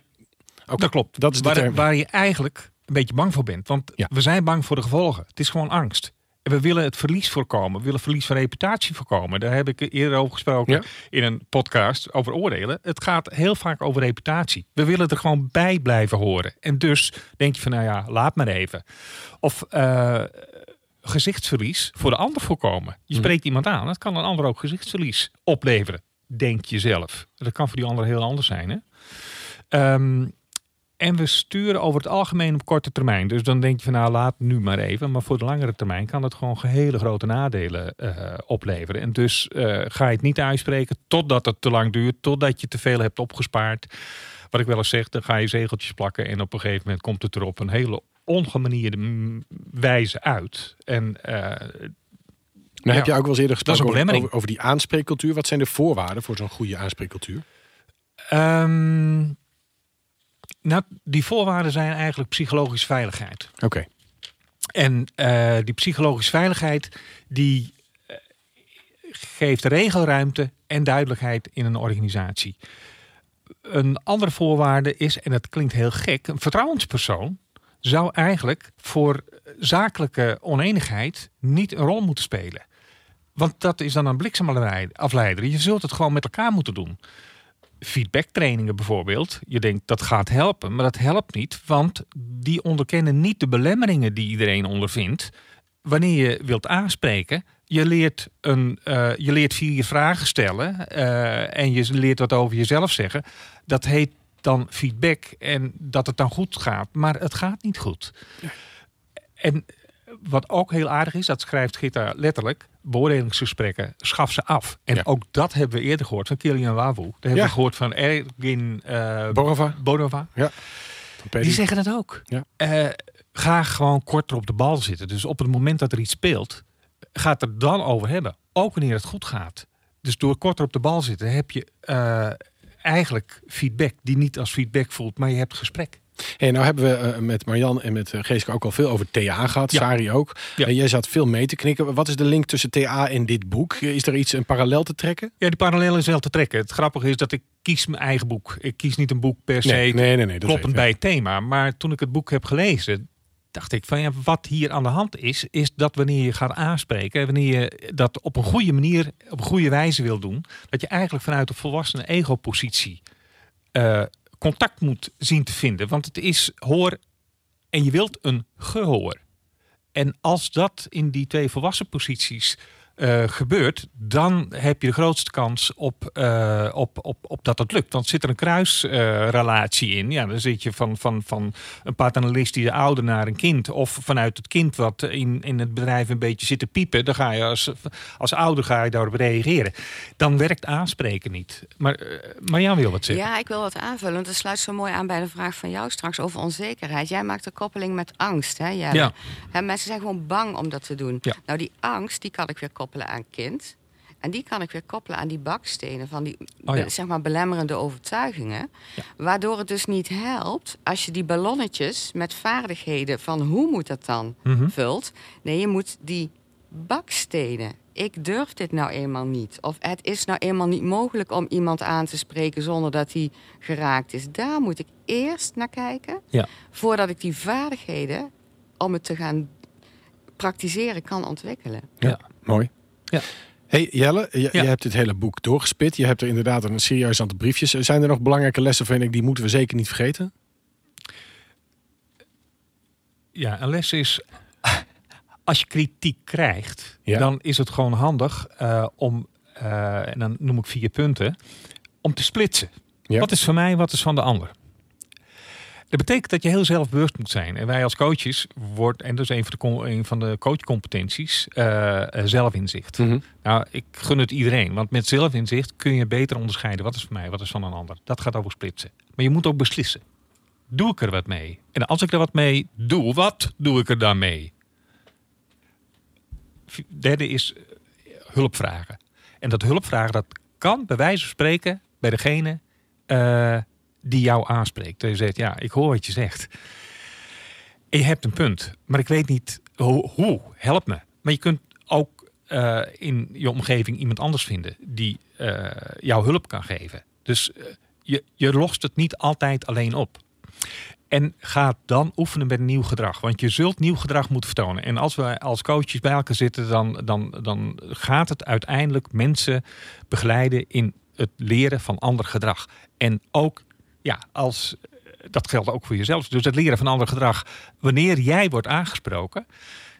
Oké, Dat klopt. Dat is de waar, waar je eigenlijk een beetje bang voor bent. Want Ja. we zijn bang voor de gevolgen. Het is gewoon angst. We willen het verlies voorkomen. We willen verlies van reputatie voorkomen. Daar heb ik eerder over gesproken Ja. in een podcast over oordelen. Het gaat heel vaak over reputatie. We willen er gewoon bij blijven horen. En dus denk je van, nou ja, laat maar even. Of eh, gezichtsverlies voor de ander voorkomen. Je Mhm. spreekt iemand aan. Dat kan een ander ook gezichtsverlies opleveren. Denk je zelf. Dat kan voor die ander heel anders zijn. Hè? Ehm, en we sturen over het algemeen op korte termijn. Dus dan denk je van nou laat nu maar even. Maar voor de langere termijn kan het gewoon hele grote nadelen eh, opleveren. En dus eh, ga je het niet uitspreken totdat het te lang duurt. Totdat je te veel hebt opgespaard. Wat ik wel eens zeg, dan ga je zegeltjes plakken. En op een gegeven moment komt het er op een hele ongemanierde wijze uit. En Nou, heb je ook wel eens eerder gesproken over, over, over die aanspreekcultuur. Wat zijn de voorwaarden voor zo'n goede aanspreekcultuur? Ehm, nou, die voorwaarden zijn eigenlijk psychologische veiligheid. Oké. En eh, die psychologische veiligheid, die, eh, geeft regelruimte en duidelijkheid in een organisatie. Een andere voorwaarde is, en dat klinkt heel gek, een vertrouwenspersoon zou eigenlijk voor zakelijke oneenigheid niet een rol moeten spelen. Want dat is dan een bliksemafleider. Je zult het gewoon met elkaar moeten doen. Feedbacktrainingen bijvoorbeeld. Je denkt dat gaat helpen, maar dat helpt niet. Want die onderkennen niet de belemmeringen die iedereen ondervindt. Wanneer je wilt aanspreken, je leert, een, uh, je leert vier vragen stellen uh, en je leert wat over jezelf zeggen. Dat heet dan feedback en dat het dan goed gaat. Maar het gaat niet goed. Ja. En wat ook heel aardig is, dat schrijft Gita letterlijk, beoordelingsgesprekken, schaf ze af. En ja. ook dat hebben we eerder gehoord van Kilian Wawu. Dat hebben ja. we gehoord van Ergin uh, Borova. Borova. Ja. Die zeggen het ook. Ja. Uh, ga gewoon korter op de bal zitten. Dus op het moment dat er iets speelt, gaat er dan over hebben. Ook wanneer het goed gaat. Dus door korter op de bal zitten heb je uh, eigenlijk feedback die niet als feedback voelt, maar je hebt gesprek. Hey, nou hebben we uh, met Marian en met uh, Geeske ook al veel over TA gehad. Ja. Sari ook. Ja. En jij zat veel mee te knikken. Wat is de link tussen TA en dit boek? Is er iets, een parallel te trekken? Ja, die parallel is wel te trekken. Het grappige is dat ik kies mijn eigen boek. Ik kies niet een boek per se nee, nee, nee, nee, kloppend bij het thema. Maar toen ik het boek heb gelezen, dacht ik van ja, wat hier aan de hand is, is dat wanneer je gaat aanspreken, wanneer je dat op een goede manier, op een goede wijze wil doen, dat je eigenlijk vanuit de volwassene ego-positie uh, contact moet zien te vinden. Want het is hoor en je wilt een gehoor. En als dat in die twee volwassen posities uh, gebeurt, dan heb je de grootste kans op, uh, op, op, op dat het lukt. Dan zit er een kruisrelatie uh, in. Ja, dan zit je van, van, van een paternalistische ouder naar een kind. Of vanuit het kind wat in, in het bedrijf een beetje zit te piepen. Dan ga je als, als ouder ga je daarop reageren. Dan werkt aanspreken niet. Maar Marjan wil wat zeggen. Ja, ik wil wat aanvullen. Want het sluit zo mooi aan bij de vraag van jou straks over onzekerheid. Jij maakt de koppeling met angst. Hè? Ja. Hè, mensen zijn gewoon bang om dat te doen. Ja. Nou, die angst, die kan ik weer koppelen aan kind. En die kan ik weer koppelen aan die bakstenen van die Oh ja. zeg maar belemmerende overtuigingen. Ja. Waardoor het dus niet helpt als je die ballonnetjes met vaardigheden van hoe moet dat dan Mhm. vult. Nee, je moet die bakstenen. Ik durf dit nou eenmaal niet. Of het is nou eenmaal niet mogelijk om iemand aan te spreken zonder dat hij geraakt is. Daar moet ik eerst naar kijken. Ja. Voordat ik die vaardigheden om het te gaan praktiseren kan ontwikkelen. Ja. Mooi. Ja. Hey Jelle, je, Ja. je hebt dit hele boek doorgespit. Je hebt er inderdaad een serieus aantal briefjes. Zijn er nog belangrijke lessen van ik die moeten we zeker niet vergeten? Ja, een les is. Als je kritiek krijgt, Ja. dan is het gewoon handig eh, om, eh, en dan noem ik vier punten, om te splitsen. Ja. Wat is van mij, wat is van de ander? Dat betekent dat je heel zelfbewust moet zijn. En wij als coaches wordt, en dat is een van de, com- een van de coachcompetenties, eh, zelfinzicht. Nou, ik gun het iedereen. Want met zelfinzicht kun je beter onderscheiden wat is van mij, wat is van een ander. Dat gaat over splitsen. Maar je moet ook beslissen. Doe ik er wat mee? En als ik er wat mee doe, wat doe ik er dan mee? Derde is eh, hulp vragen. En dat hulp vragen, dat kan bij wijze van spreken bij degene die jou aanspreekt. Dat je zegt, ja, ik hoor wat je zegt. Je hebt een punt, maar ik weet niet hoe. hoe. Help me. Maar je kunt ook eh, in je omgeving iemand anders vinden die eh, jou hulp kan geven. Dus eh, je, je lost het niet altijd alleen op. En ga dan oefenen met nieuw gedrag. Want je zult nieuw gedrag moeten vertonen. En als we als coaches bij elkaar zitten, dan, dan, dan gaat het uiteindelijk mensen begeleiden in het leren van ander gedrag. En ook, ja, als dat geldt ook voor jezelf. Dus het leren van ander gedrag. Wanneer jij wordt aangesproken,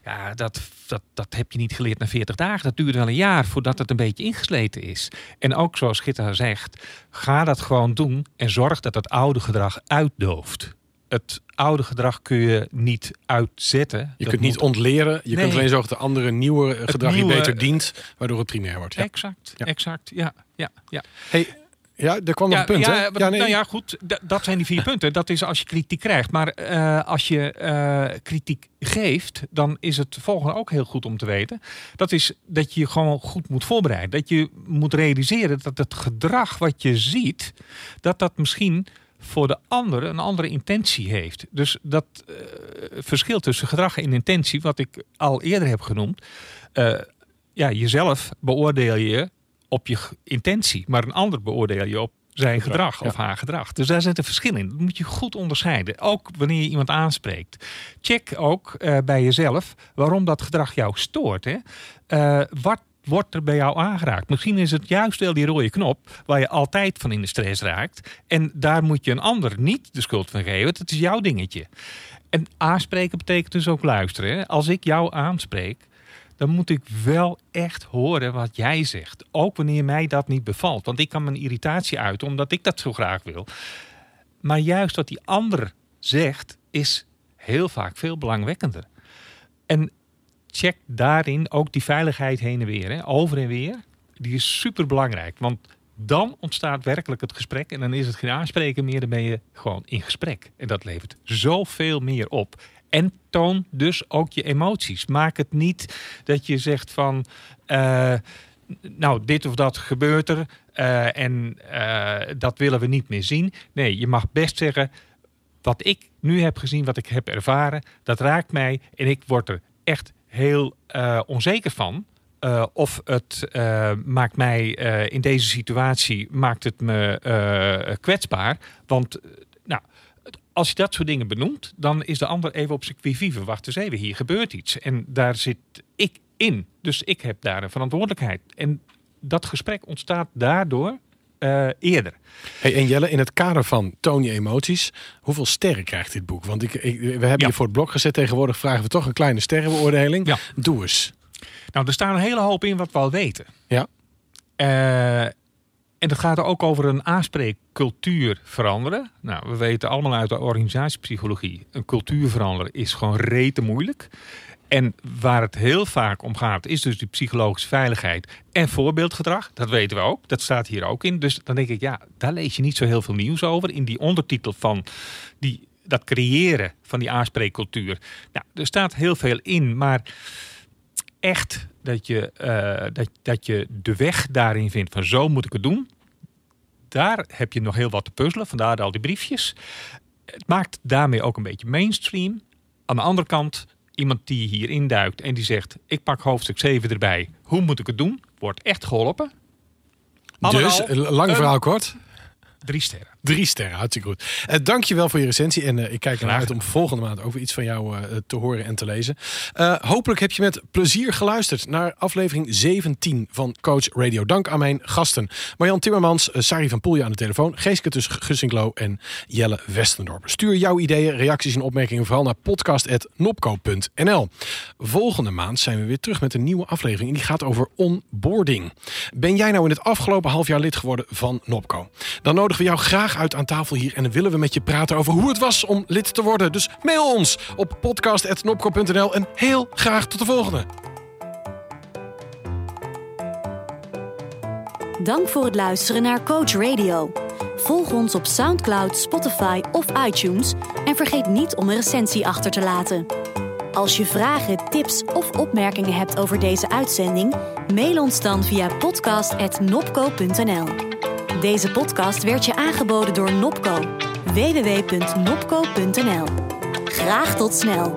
ja, dat, dat, dat heb je niet geleerd na 40 dagen. Dat duurt wel een jaar voordat het een beetje ingesleten is. En ook zoals Gitta zegt, ga dat gewoon doen en zorg dat het oude gedrag uitdooft. Het oude gedrag kun je niet uitzetten. Je Dat kunt niet ontleren. Je Nee. kunt alleen zorgen dat de andere nieuwe gedrag nieuwe- je beter dient, waardoor het primair wordt. Ja, Exact, Ja. exact. Ja, ja, ja. hey, ja er kwam nog een punt, ja, hè? wat- Nou ja, goed. dat zijn die vier punten. Dat is als je kritiek krijgt. Maar eh, als je eh, kritiek geeft, dan is het volgende ook heel goed om te weten. Dat is dat je je gewoon goed moet voorbereiden. Dat je moet realiseren dat het gedrag wat je ziet, dat dat misschien voor de ander een andere intentie heeft. Dus dat eh, verschil tussen gedrag en intentie, wat ik al eerder heb genoemd. ja, jezelf beoordeel je op je intentie, maar een ander beoordeel je op zijn gedrag of haar gedrag. Dus daar zit een verschil in. Dat moet je goed onderscheiden. Ook wanneer je iemand aanspreekt. Check ook eh, bij jezelf waarom dat gedrag jou stoort. Hè? Eh, wat wordt er bij jou aangeraakt? Misschien is het juist wel die rode knop waar je altijd van in de stress raakt. En daar moet je een ander niet de schuld van geven. Dat is jouw dingetje. En aanspreken betekent dus ook luisteren. Hè? Als ik jou aanspreek, dan moet ik wel echt horen wat jij zegt. Ook wanneer mij dat niet bevalt. Want ik kan mijn irritatie uiten omdat ik dat zo graag wil. Maar juist wat die ander zegt, is heel vaak veel belangwekkender. En check daarin ook die veiligheid heen en weer, hè, over en weer. Die is super belangrijk. Want dan ontstaat werkelijk het gesprek. En dan is het geen aanspreken meer, dan ben je gewoon in gesprek. En dat levert zoveel meer op. En toon dus ook je emoties. Maak het niet dat je zegt van. eh, nou, dit of dat gebeurt er. eh, en eh, dat willen we niet meer zien. Nee, je mag best zeggen. Wat ik nu heb gezien, wat ik heb ervaren, dat raakt mij. En ik word er echt heel onzeker van. Of het maakt mij in deze situatie maakt het me kwetsbaar. Want als je dat soort dingen benoemt, dan is de ander even op zijn qui-vive. Wacht eens even, hier gebeurt iets. En daar zit ik in. Dus ik heb daar een verantwoordelijkheid. En dat gesprek ontstaat daardoor eh, eerder. Hey, en Jelle, in het kader van toon je emoties, hoeveel sterren krijgt dit boek? Want ik, ik, we hebben Ja. je voor het blok gezet. Tegenwoordig vragen we toch een kleine sterrenbeoordeling. Ja. Doe eens. Nou, er staan een hele hoop in wat we al weten. Ja. Eh, en dat gaat ook over een aanspreekcultuur veranderen. Nou, we weten allemaal uit de organisatiepsychologie, een cultuur veranderen is gewoon rete moeilijk. En waar het heel vaak om gaat, is dus die psychologische veiligheid en voorbeeldgedrag. Dat weten we ook. Dat staat hier ook in. Dus dan denk ik, ja, daar lees je niet zo heel veel nieuws over. In die ondertitel van die, dat creëren van die aanspreekcultuur. Nou, er staat heel veel in, maar echt dat je, eh, dat, dat je de weg daarin vindt van zo moet ik het doen. Daar heb je nog heel wat te puzzelen, vandaar al die briefjes. Het maakt daarmee ook een beetje mainstream. Aan de andere kant, iemand die hier induikt en die zegt... ik pak hoofdstuk 7 erbij, hoe moet ik het doen? Wordt echt geholpen. Al in Dus, lang verhaal kort. Drie sterren. Drie sterren, hartstikke goed. Uh, dankjewel voor je recensie. En eh, ik kijk ernaar uit om volgende maand over iets van jou eh, te horen en te lezen. Eh, hopelijk heb je met plezier geluisterd naar aflevering 17 van Coach Radio. Dank aan mijn gasten. Marjan Timmermans, Sari van Poelje aan de telefoon. Geeske Gussinklo en Jelle Westendorp. Stuur jouw ideeën, reacties en opmerkingen vooral naar podcast.nopco.nl. Volgende maand zijn we weer terug met een nieuwe aflevering. En die gaat over onboarding. Ben jij nou in het afgelopen half jaar lid geworden van Nopco? Dan nodigen we jou graag uit aan tafel hier. En dan willen we met je praten over hoe het was om lid te worden. Dus mail ons op podcast.nopco.nl. En heel graag tot de volgende. Dank voor het luisteren naar Coach Radio. Volg ons op SoundCloud, Spotify of iTunes en vergeet niet om een recensie achter te laten. Als je vragen, tips of opmerkingen hebt over deze uitzending, mail ons dan via podcast.nopco.nl. Deze podcast werd je aangeboden door Nopco. www.nopco.nl. Graag tot snel.